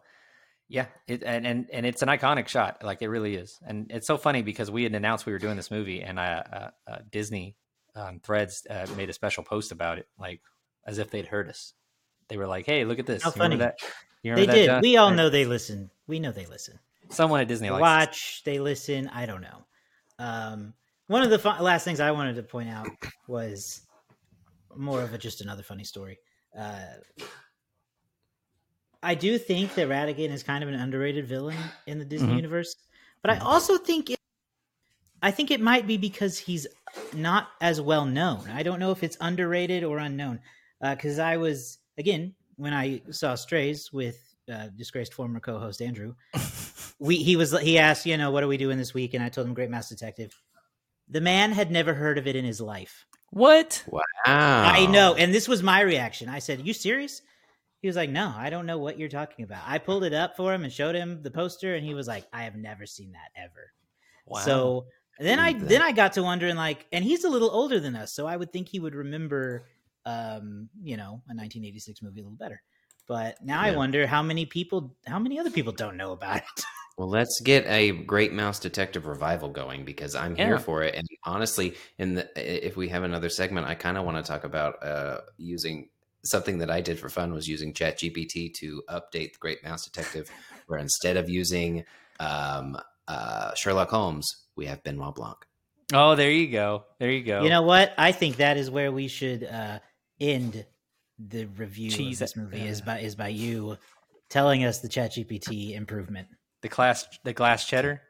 [SPEAKER 3] yeah, it and and and it's an iconic shot, like it really is, and it's so funny because we had announced we were doing this movie, and uh, uh, uh Disney on Threads uh, made a special post about it, like as if they'd heard us. They were like, "Hey, look at this!
[SPEAKER 1] How
[SPEAKER 3] You
[SPEAKER 1] funny.
[SPEAKER 3] that? You
[SPEAKER 1] They
[SPEAKER 3] that,
[SPEAKER 1] did.
[SPEAKER 3] John?
[SPEAKER 1] We all know they listen. We know they listen.
[SPEAKER 3] someone at Disney likes
[SPEAKER 1] watch, they listen. I don't know. Um, one of the last things I wanted to point out was more of a just another funny story. Uh, I do think that Ratigan is kind of an underrated villain in the Disney
[SPEAKER 3] Mhm.
[SPEAKER 1] universe, but I also think I think it might be because he's not as well known. I don't know if it's underrated or unknown. Because I was again when I saw Strays with uh, disgraced former co-host Andrew, we he was he asked you know what are we doing this week, and I told him Great Mouse Detective. The man had never heard of it in his life.
[SPEAKER 3] What?
[SPEAKER 2] Wow.
[SPEAKER 1] I know, and this was my reaction. I said, "You serious?" He was like, "No, I don't know what you're talking about." I pulled it up for him and showed him the poster, and he was like, "I have never seen that ever."
[SPEAKER 3] Wow.
[SPEAKER 1] So then I
[SPEAKER 2] Believe
[SPEAKER 1] then. I got to wondering like, and he's a little older than us, so I would think he would remember, um, you know, a 1986 movie a little better. But now I wonder how many people, how many other people don't know about it.
[SPEAKER 2] Well, let's get a Great Mouse Detective revival going because I'm here
[SPEAKER 3] Yeah.
[SPEAKER 2] for it. And honestly, in the if we have another segment, I kind of want to talk about uh, using something that I did for fun was using ChatGPT to update the Great Mouse Detective, where instead of using um, uh, Sherlock Holmes, we have Benoit Blanc.
[SPEAKER 3] oh, there you go. There you go.
[SPEAKER 1] You know what? I think that is where we should uh, end the review
[SPEAKER 3] Cheese
[SPEAKER 1] of this
[SPEAKER 3] it.
[SPEAKER 1] movie is by is by you telling us the ChatGPT improvement.
[SPEAKER 3] the class, the glass cheddar.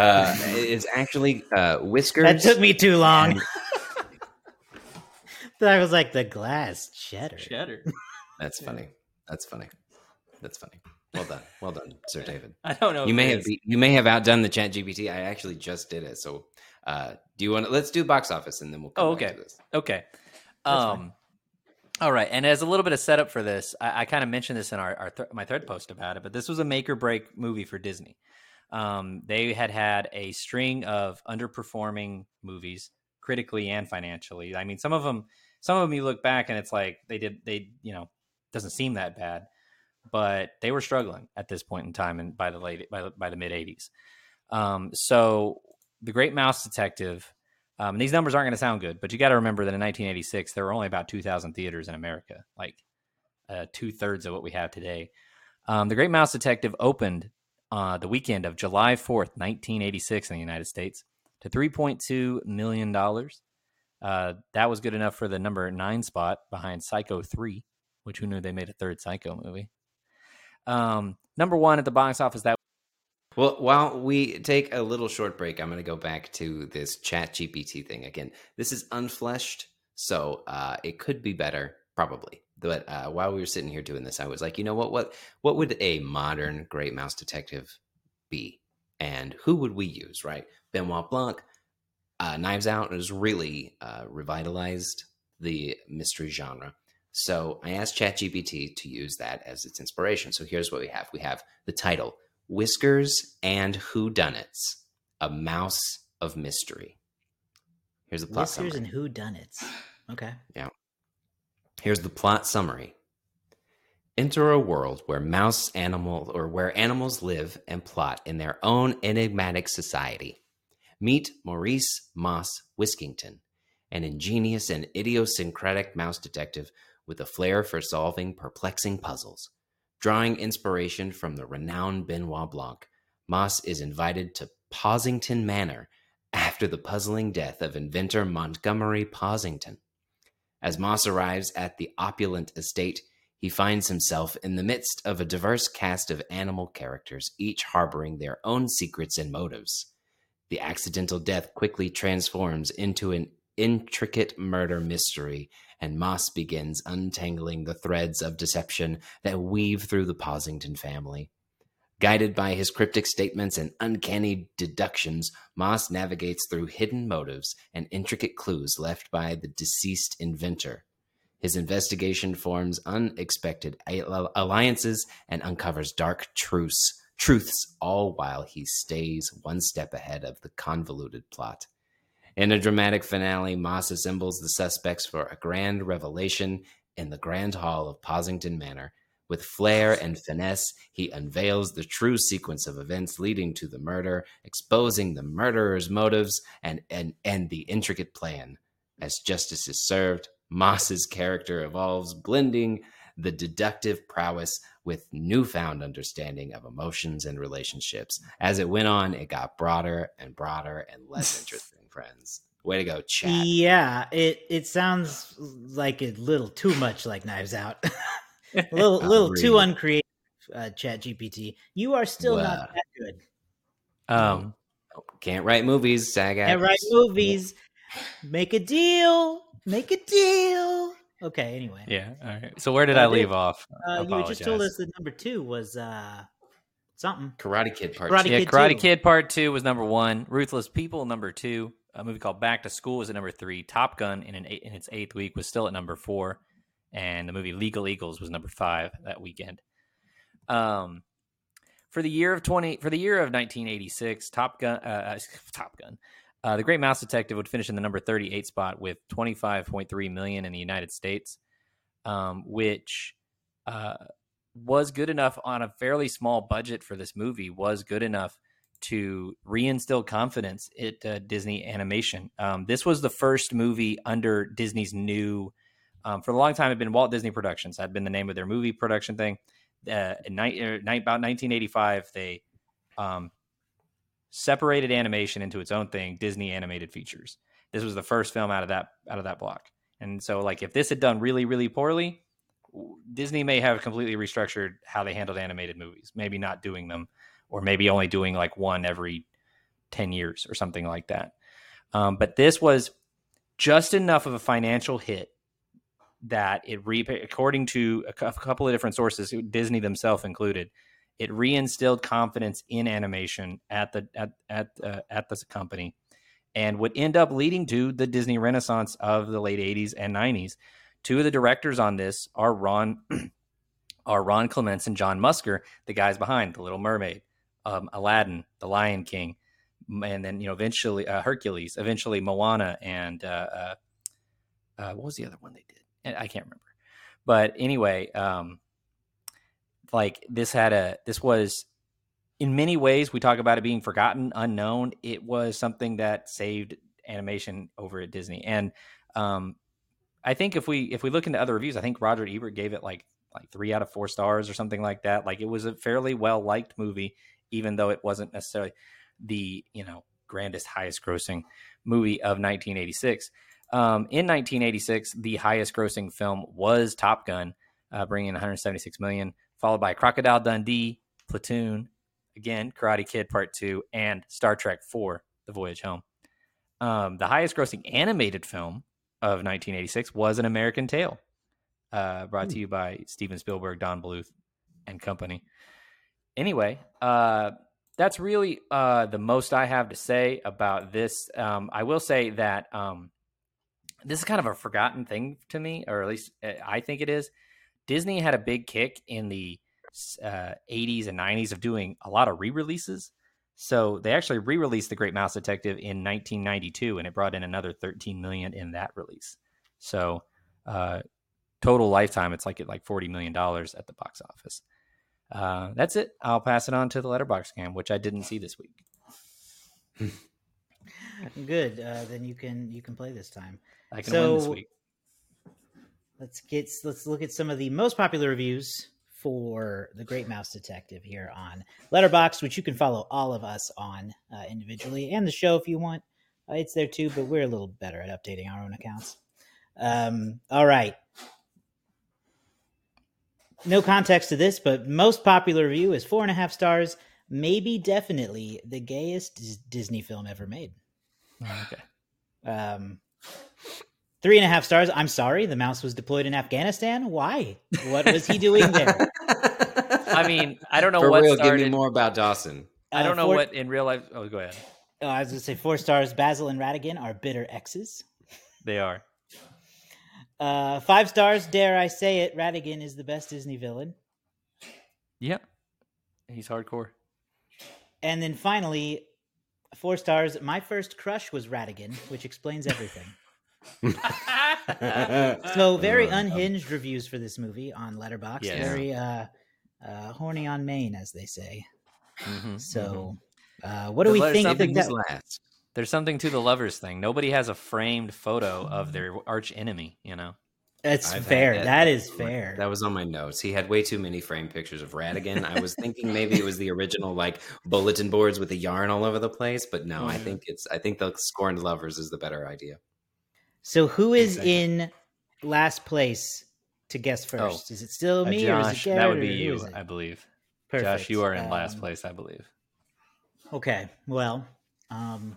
[SPEAKER 2] Uh, it's actually uh, Whiskers.
[SPEAKER 1] That took me too long.
[SPEAKER 2] and-
[SPEAKER 1] I was like the glass cheddar.
[SPEAKER 3] Cheddar.
[SPEAKER 2] That's funny. That's funny. That's funny. Well done. Well done, Sir David.
[SPEAKER 3] I don't know.
[SPEAKER 2] you may have be, you may have outdone the chat gpt i actually just did it so uh do you want to let's do box office and then we'll come
[SPEAKER 3] Oh,
[SPEAKER 2] back
[SPEAKER 3] okay.
[SPEAKER 2] to this
[SPEAKER 3] Okay. Um. All right, and as a little bit of setup for this, I, I kind of mentioned this in our, our th- my thread post about it, but this was a make or break movie for Disney. Um, they had had a string of underperforming movies, critically and financially. I mean, some of them, some of them, you look back and it's like they did, they you know, doesn't seem that bad, but they were struggling at this point in time, and by the late by the, by the mid '80s. Um, so, The Great Mouse Detective um, these numbers aren't going to sound good, but you got to remember that in 1986 there were only about 2,000 theaters in America, like uh, two thirds of what we have today. Um, the Great Mouse Detective opened uh, the weekend of July 4th, 1986, in the United States, to 3.2 million dollars. Uh, that was good enough for the number nine spot behind Psycho 3, which who knew they made a third Psycho movie. Um, number one at the box office that
[SPEAKER 2] well while we take a little short break i'm going to go back to this chat gpt thing again. This is unfleshed so uh it could be better probably. But uh while we were sitting here doing this i was like you know what what what would a modern great mouse detective be? And who would we use? Right? Benoit blanc uh, Knives Out has really uh, revitalized the mystery genre. So I asked ChatGPT to use that as its inspiration. So here's what we have: we have the title "Whiskers and Who Whodunits: A Mouse of Mystery." Here's the plot
[SPEAKER 1] Whiskers
[SPEAKER 2] summary.
[SPEAKER 1] and who done it? Okay. Yeah.
[SPEAKER 2] Here's the plot summary. Enter a world where mouse animal or where animals live and plot in their own enigmatic society. Meet Maurice Moss Whiskington, an ingenious and idiosyncratic mouse detective with a flair for solving perplexing puzzles. Drawing inspiration from the renowned Benoit Blanc, Moss is invited to Posington Manor after the puzzling death of inventor Montgomery Posington. As Moss arrives at the opulent estate, he finds himself in the midst of a diverse cast of animal characters, each harboring their own secrets and motives. The accidental death quickly transforms into an intricate murder mystery, and Moss begins untangling the threads of deception that weave through the Posington family. Guided by his cryptic statements and uncanny deductions, Moss navigates through hidden motives and intricate clues left by the deceased inventor. His investigation forms unexpected alliances and uncovers dark truths, truths, all while he stays one step ahead of the convoluted plot. In a dramatic finale, Moss assembles the suspects for a grand revelation in the Grand Hall of Posington Manor. With flair and finesse, he unveils the true sequence of events leading to the murder, exposing the murderer's motives and, and, and the intricate plan. As justice is served, Moss's character evolves, blending the deductive prowess with newfound understanding of emotions and relationships. As it went on, it got broader and broader and less interesting, friends. Way to go, chat.
[SPEAKER 1] Yeah, it it sounds like a little too much like Knives Out. a little little too uncreative. Uh, Chat GPT, you are still
[SPEAKER 2] Well,
[SPEAKER 1] not that good.
[SPEAKER 3] Um,
[SPEAKER 2] Can't write movies, SAG
[SPEAKER 1] And write movies. Make a deal. Make a deal. Okay. Anyway,
[SPEAKER 3] yeah. All right. So where did
[SPEAKER 1] Uh,
[SPEAKER 3] I
[SPEAKER 1] dude,
[SPEAKER 3] leave off?
[SPEAKER 1] uh, you just told us that number two was uh something.
[SPEAKER 2] Karate Kid Part
[SPEAKER 1] Karate
[SPEAKER 2] Two.
[SPEAKER 3] Yeah,
[SPEAKER 1] Kid
[SPEAKER 3] Karate
[SPEAKER 1] 2.
[SPEAKER 3] Kid Part Two was number one. Ruthless People number two. A movie called Back to School was at number three. Top Gun in an eight, in its eighth week was still at number four, and the movie Legal Eagles was number five that weekend. Um, for the year of twenty for the year of 1986, Top Gun, uh, uh, Top Gun, uh, The Great Mouse Detective would finish in the number 38 spot with 25.3 million in the United States, um, which uh, was good enough on a fairly small budget for this movie. Was good enough to reinstill confidence at uh, Disney Animation. Um, this was the first movie under Disney's new. Um, for a long time, had been Walt Disney Productions. Had been the name of their movie production thing. Uh, in ni- er, about 1985, they um, separated animation into its own thing, Disney Animated Features. This was the first film out of that out of that block. And so, like, if this had done really, really poorly, Disney may have completely restructured how they handled animated movies. Maybe not doing them, or maybe only doing like one every ten years or something like that. Um, but this was just enough of a financial hit that it re according to a couple of different sources, Disney themselves included, it reinstilled confidence in animation at the at at uh, at this company, and would end up leading to the Disney Renaissance of the late '80s and '90s. Two of the directors on this are Ron are Ron Clements and John Musker, the guys behind The Little Mermaid, um, Aladdin, The Lion King, and then you know eventually uh, Hercules, eventually Moana, and uh, uh, uh, what was the other one they did? I can't remember. But anyway, um, like this had a this was in many ways we talk about it being forgotten, unknown. It was something that saved animation over at Disney, and um, I think if we if we look into other reviews, I think Roger Ebert gave it like like three out of four stars or something like that. Like it was a fairly well liked movie, even though it wasn't necessarily the you know grandest, highest grossing movie of 1986. Um, in 1986, the highest grossing film was Top Gun, uh, bringing in 176 million, followed by Crocodile Dundee, Platoon, again Karate Kid Part Two, and Star Trek Four: The Voyage Home. Um, the highest grossing animated film of 1986 was An American Tail, uh, brought to you by Steven Spielberg, Don Bluth, and company. Anyway, uh, that's really uh, the most I have to say about this. Um, I will say that um, this is kind of a forgotten thing to me, or at least uh, I think it is. Disney had a big kick in the uh, 80s and 90s of doing a lot of re releases. So they actually re released The Great Mouse Detective in 1992, and it brought in another 13 million in that release. So, uh, total lifetime, it's like at like $40 million at the box office. Uh, that's it. I'll pass it on to the letterbox cam, which I didn't see this week.
[SPEAKER 1] Good. Uh, then you can you can play this time.
[SPEAKER 3] I can win this week.
[SPEAKER 1] Let's get let's look at some of the most popular reviews for the Great Mouse Detective here on Letterboxd, which you can follow all of us on uh, individually and the show if you want. Uh, it's there too, but we're a little better at updating our own accounts. Um, all right. No context to this, but most popular review is four and a half stars. Maybe definitely the gayest Dis- Disney film ever made.
[SPEAKER 3] Okay.
[SPEAKER 1] Um, three and a half stars. I'm sorry, the mouse was deployed in Afghanistan. Why? What was he doing there?
[SPEAKER 3] I mean, I don't know
[SPEAKER 2] For
[SPEAKER 3] what
[SPEAKER 2] real,
[SPEAKER 3] started.
[SPEAKER 2] give me more about Dawson.
[SPEAKER 3] I don't
[SPEAKER 1] Uh,
[SPEAKER 3] know
[SPEAKER 1] four-
[SPEAKER 3] what in real life. Oh, go ahead.
[SPEAKER 1] Oh, I was going to say four stars. Basil and Ratigan are bitter exes.
[SPEAKER 3] They are.
[SPEAKER 1] Uh, five stars, dare I say it? Ratigan is the best Disney villain.
[SPEAKER 3] Yeah, he's hardcore.
[SPEAKER 1] And then finally, four stars. My first crush was Ratigan, which explains everything. So very
[SPEAKER 2] Uh,
[SPEAKER 1] unhinged reviews for this movie on Letterboxd.
[SPEAKER 3] Yes.
[SPEAKER 1] Very uh, uh, horny on main, as they say.
[SPEAKER 3] Mhm,
[SPEAKER 1] So,
[SPEAKER 3] mhm.
[SPEAKER 1] uh, what do we think?
[SPEAKER 2] something
[SPEAKER 1] that-
[SPEAKER 2] last.
[SPEAKER 3] There's something to the lovers thing. Nobody has a framed photo of their arch enemy. You know.
[SPEAKER 1] That's
[SPEAKER 2] I've
[SPEAKER 1] fair.
[SPEAKER 2] that.
[SPEAKER 1] that is fair.
[SPEAKER 2] That was on my notes. He had way too many framed pictures of Ratigan. I was thinking maybe it was the original like bulletin boards with the yarn all over the place, but no, I
[SPEAKER 1] Mm-hmm.
[SPEAKER 3] Mhm.
[SPEAKER 2] think it's I think the scorned lovers is the better idea.
[SPEAKER 1] so, who is
[SPEAKER 3] Exactly.
[SPEAKER 1] in last place to guess first? is it still
[SPEAKER 3] Uh,
[SPEAKER 1] me or is it
[SPEAKER 3] Josh,
[SPEAKER 1] Garrett?
[SPEAKER 3] that would be
[SPEAKER 1] who
[SPEAKER 3] you. I believe.
[SPEAKER 1] Perfect.
[SPEAKER 3] Josh, you are in last
[SPEAKER 1] Um,
[SPEAKER 3] place, I believe.
[SPEAKER 1] Okay. Well, um,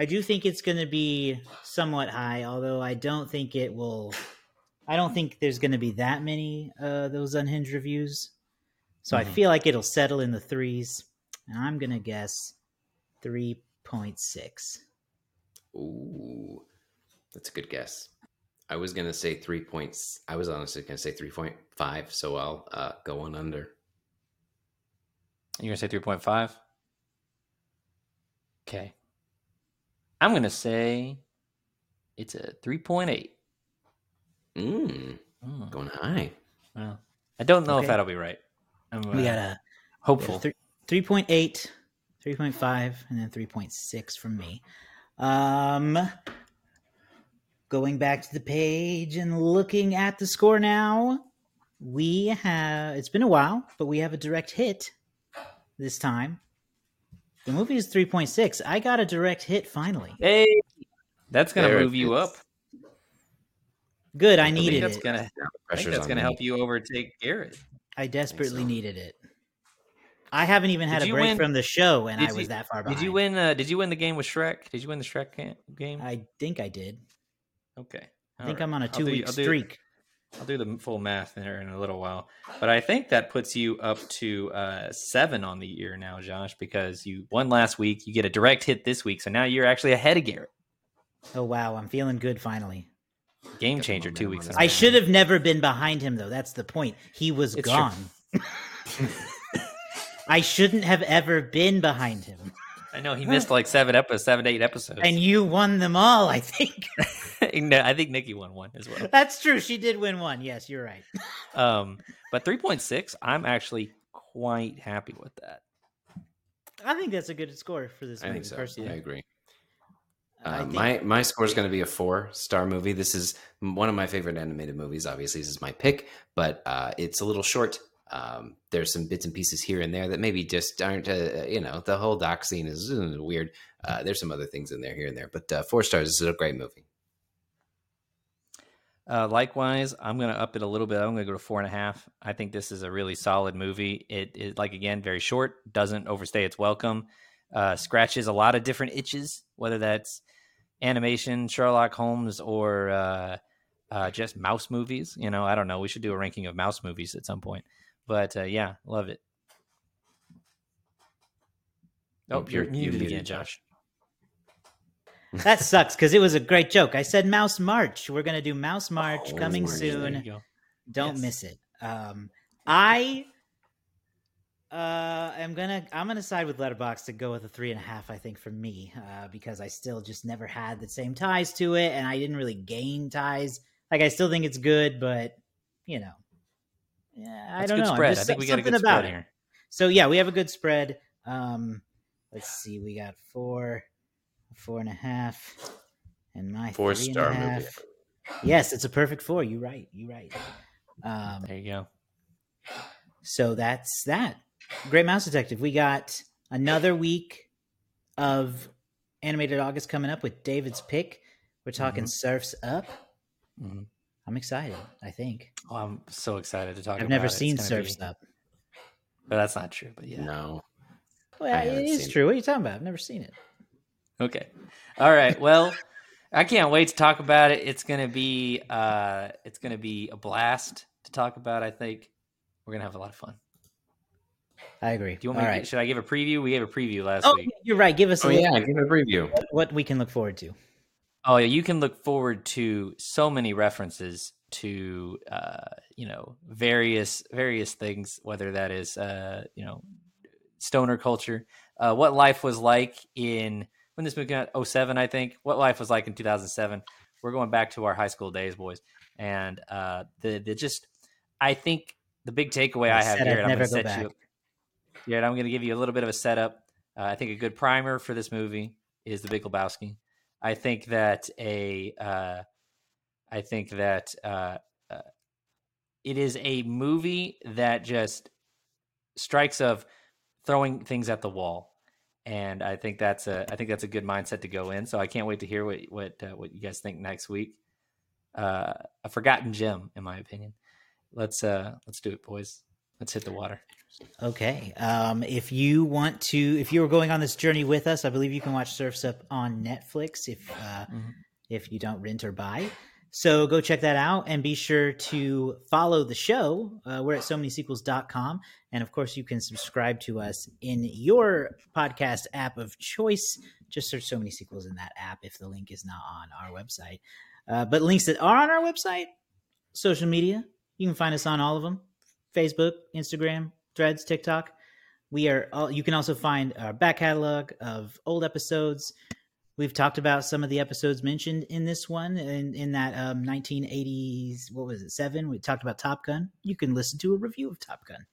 [SPEAKER 1] I do think it's going to be somewhat high, although I don't think it will. I don't think there's going to be that many uh, those unhinged reviews, so I
[SPEAKER 3] Mhm.
[SPEAKER 1] feel like it'll settle in the threes, and I'm going to guess three point six.
[SPEAKER 2] Ooh, that's a good guess. I was gonna say three points. I was honestly gonna say three point five, so I'll uh, go one under.
[SPEAKER 3] You're gonna say three point five. Okay. I'm gonna say it's a three point eight.
[SPEAKER 2] Mm,
[SPEAKER 3] Hmm.
[SPEAKER 2] going high.
[SPEAKER 3] Well, I don't know
[SPEAKER 1] Okay.
[SPEAKER 3] if that'll be right. I'm
[SPEAKER 1] We
[SPEAKER 3] uh,
[SPEAKER 1] got a
[SPEAKER 3] hopeful.
[SPEAKER 1] three three point eight, three point five, and then three point six from me. Um, going back to the page and looking at the score now, we have. It's been a while, but we have a direct hit this time. The movie is three point six. I got a direct hit finally.
[SPEAKER 3] Hey, that's gonna move you up.
[SPEAKER 1] Good. I
[SPEAKER 3] I
[SPEAKER 1] needed
[SPEAKER 3] that's
[SPEAKER 1] it.
[SPEAKER 3] gonna. I think that's gonna help you overtake Garrett.
[SPEAKER 1] I desperately
[SPEAKER 2] so.
[SPEAKER 1] needed it. I haven't even had
[SPEAKER 3] Did
[SPEAKER 1] a break
[SPEAKER 3] win-
[SPEAKER 1] from the show, and
[SPEAKER 3] did
[SPEAKER 1] I was
[SPEAKER 3] you-
[SPEAKER 1] that far behind.
[SPEAKER 3] Did you win? Uh, did you win the game with Shrek? Did you win the Shrek game?
[SPEAKER 1] I think I did.
[SPEAKER 3] okay.
[SPEAKER 1] I think I'm on a two week
[SPEAKER 3] I'll
[SPEAKER 1] streak.
[SPEAKER 3] I'll do the full math there in a little while, but I think that puts you up to uh, seven on the year now, Josh, because you won last week. You get a direct hit this week, so now you're actually ahead of Garrett.
[SPEAKER 1] Oh wow, I'm feeling good finally.
[SPEAKER 3] Game changer two weeks.
[SPEAKER 2] on
[SPEAKER 3] in
[SPEAKER 2] his
[SPEAKER 3] a
[SPEAKER 1] I
[SPEAKER 3] row.
[SPEAKER 1] should have never been behind him though. That's the point. He was
[SPEAKER 3] It's true.
[SPEAKER 1] gone. I shouldn't have ever been behind him.
[SPEAKER 3] I know he missed like seven episodes, seven eight episodes.
[SPEAKER 1] And you won them all, I think.
[SPEAKER 3] no, I think Nikki won one as well.
[SPEAKER 1] That's true. She did win one. Yes, you're right.
[SPEAKER 3] Um, but three point six, I'm actually quite happy with that.
[SPEAKER 1] I think that's a good score for this
[SPEAKER 2] I
[SPEAKER 1] movie.
[SPEAKER 2] think so.
[SPEAKER 1] Personally,
[SPEAKER 2] I agree.
[SPEAKER 1] I
[SPEAKER 2] Uh,
[SPEAKER 1] think-
[SPEAKER 2] my my score is going to be a four star movie. This is one of my favorite animated movies. Obviously, this is my pick, but uh, it's a little short. Um, there's some bits and pieces here and there that maybe just aren't. Uh, you know, the whole doc scene is uh, weird. Uh, there's some other things in there here and there, but uh, four stars is a great movie.
[SPEAKER 3] Uh, likewise, I'm going to up it a little bit. I'm going to go to four and a half. I think this is a really solid movie. It is, like, again, very short, doesn't overstay its welcome, uh, scratches a lot of different itches, whether that's animation, Sherlock Holmes, or uh, uh, just mouse movies. You know, I don't know. We should do a ranking of mouse movies at some point. But uh, yeah, love it. Oh,
[SPEAKER 2] Oh,
[SPEAKER 3] you're,
[SPEAKER 2] you're- you're
[SPEAKER 3] muted
[SPEAKER 2] muted,
[SPEAKER 3] again, Josh.
[SPEAKER 1] that sucks because it was a great joke. I said Mouse March. We're gonna do Mouse March
[SPEAKER 2] Oh,
[SPEAKER 1] coming
[SPEAKER 2] March,
[SPEAKER 1] soon. Don't
[SPEAKER 3] Yes.
[SPEAKER 1] miss it. Um, I uh, am gonna I'm gonna side with Letterboxd to go with a three and a half. I think for me uh, because I still just never had the same ties to it, and I didn't really gain ties. Like I still think it's good, but you know, yeah, I
[SPEAKER 3] That's
[SPEAKER 1] don't know.
[SPEAKER 3] Spread. I think we got a
[SPEAKER 1] something
[SPEAKER 3] good
[SPEAKER 1] about
[SPEAKER 3] spread
[SPEAKER 1] it.
[SPEAKER 3] here.
[SPEAKER 1] So yeah, we have a good spread. Um, let's see, we got four, four and a half, and my
[SPEAKER 2] Four star movie.
[SPEAKER 1] Yes, it's a perfect four. You right. You right. Um,
[SPEAKER 3] There you go.
[SPEAKER 1] so that's that. Great Mouse Detective. We got another week of animated August coming up with David's pick. We're talking Surfs Up.
[SPEAKER 3] Mhm.
[SPEAKER 1] I'm excited. I think
[SPEAKER 3] Oh, I'm so excited to talk
[SPEAKER 1] I've
[SPEAKER 3] about
[SPEAKER 1] never
[SPEAKER 3] it.
[SPEAKER 1] Seen
[SPEAKER 3] gonna
[SPEAKER 1] Surfs
[SPEAKER 3] be-
[SPEAKER 1] Up.
[SPEAKER 3] But that's not true. But yeah.
[SPEAKER 2] No,
[SPEAKER 1] Well,
[SPEAKER 2] I
[SPEAKER 1] it
[SPEAKER 2] haven't
[SPEAKER 1] is
[SPEAKER 2] seen it.
[SPEAKER 1] true. What are you talking about? I've never seen it.
[SPEAKER 3] Okay. All right. Well, I can't wait to talk about it. It's gonna be uh it's gonna be a blast to talk about. I think we're gonna have a lot of fun.
[SPEAKER 1] I agree.
[SPEAKER 3] Do you want
[SPEAKER 1] All
[SPEAKER 3] me?
[SPEAKER 1] right.
[SPEAKER 3] To, should I give a preview? We gave a preview last
[SPEAKER 1] Oh,
[SPEAKER 3] week.
[SPEAKER 1] you're right. Give us a
[SPEAKER 2] oh
[SPEAKER 1] little
[SPEAKER 2] yeah, give a preview.
[SPEAKER 1] what we can look forward to.
[SPEAKER 3] Oh yeah, you can look forward to so many references to uh, you know various various things, whether that is uh, you know stoner culture, uh, what life was like in when this movie came out 07, I think, what life was like in 2007. We're going back to our high school days, boys, and uh, the the just I think the big takeaway I have here, and I'm going to set
[SPEAKER 1] back.
[SPEAKER 3] you, yeah, I'm going to give you a little bit of a setup. Uh, I think a good primer for this movie is The Big Lebowski. I think that a, uh, I think that uh, uh, it is a movie that just strikes of throwing things at the wall, and I think that's a, I think that's a good mindset to go in. So I can't wait to hear what what uh, what you guys think next week. Uh, a forgotten gem, in my opinion. Let's uh, let's do it, boys. Let's hit the water.
[SPEAKER 1] Okay. Um, if you want to, if you were going on this journey with us, I believe you can watch Surf's Up on Netflix if uh,
[SPEAKER 3] Mhm.
[SPEAKER 1] if you don't rent or buy. So go check that out and be sure to follow the show. Uh, we're at so many sequels.com. And of course, you can subscribe to us in your podcast app of choice. Just search so many sequels in that app if the link is not on our website. Uh, but links that are on our website, social media, you can find us on all of them Facebook, Instagram, Threads, TikTok. We are all, you can also find our back catalog of old episodes. We've talked about some of the episodes mentioned in this one in, in that um, 1980s, what was it, seven? We talked about Top Gun. You can listen to a review of Top Gun.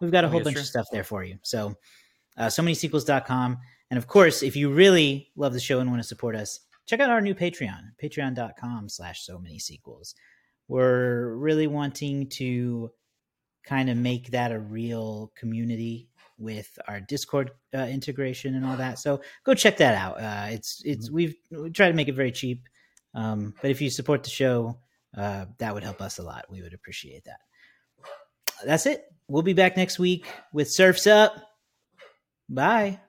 [SPEAKER 1] We've got a
[SPEAKER 3] Oh,
[SPEAKER 1] whole bunch
[SPEAKER 3] sure.
[SPEAKER 1] of stuff there for you. So, uh, so many sequels.com. And of course, if you really love the show and want to support us, check out our new Patreon, patreon.com slash so many sequels. We're really wanting to kind of make that a real community with our Discord uh, integration and all that. So go check that out. Uh, it's it's we've we try to make it very cheap, um, but if you support the show, uh, that would help us a lot. We would appreciate that. That's it. We'll be back next week with Surf's Up. Bye.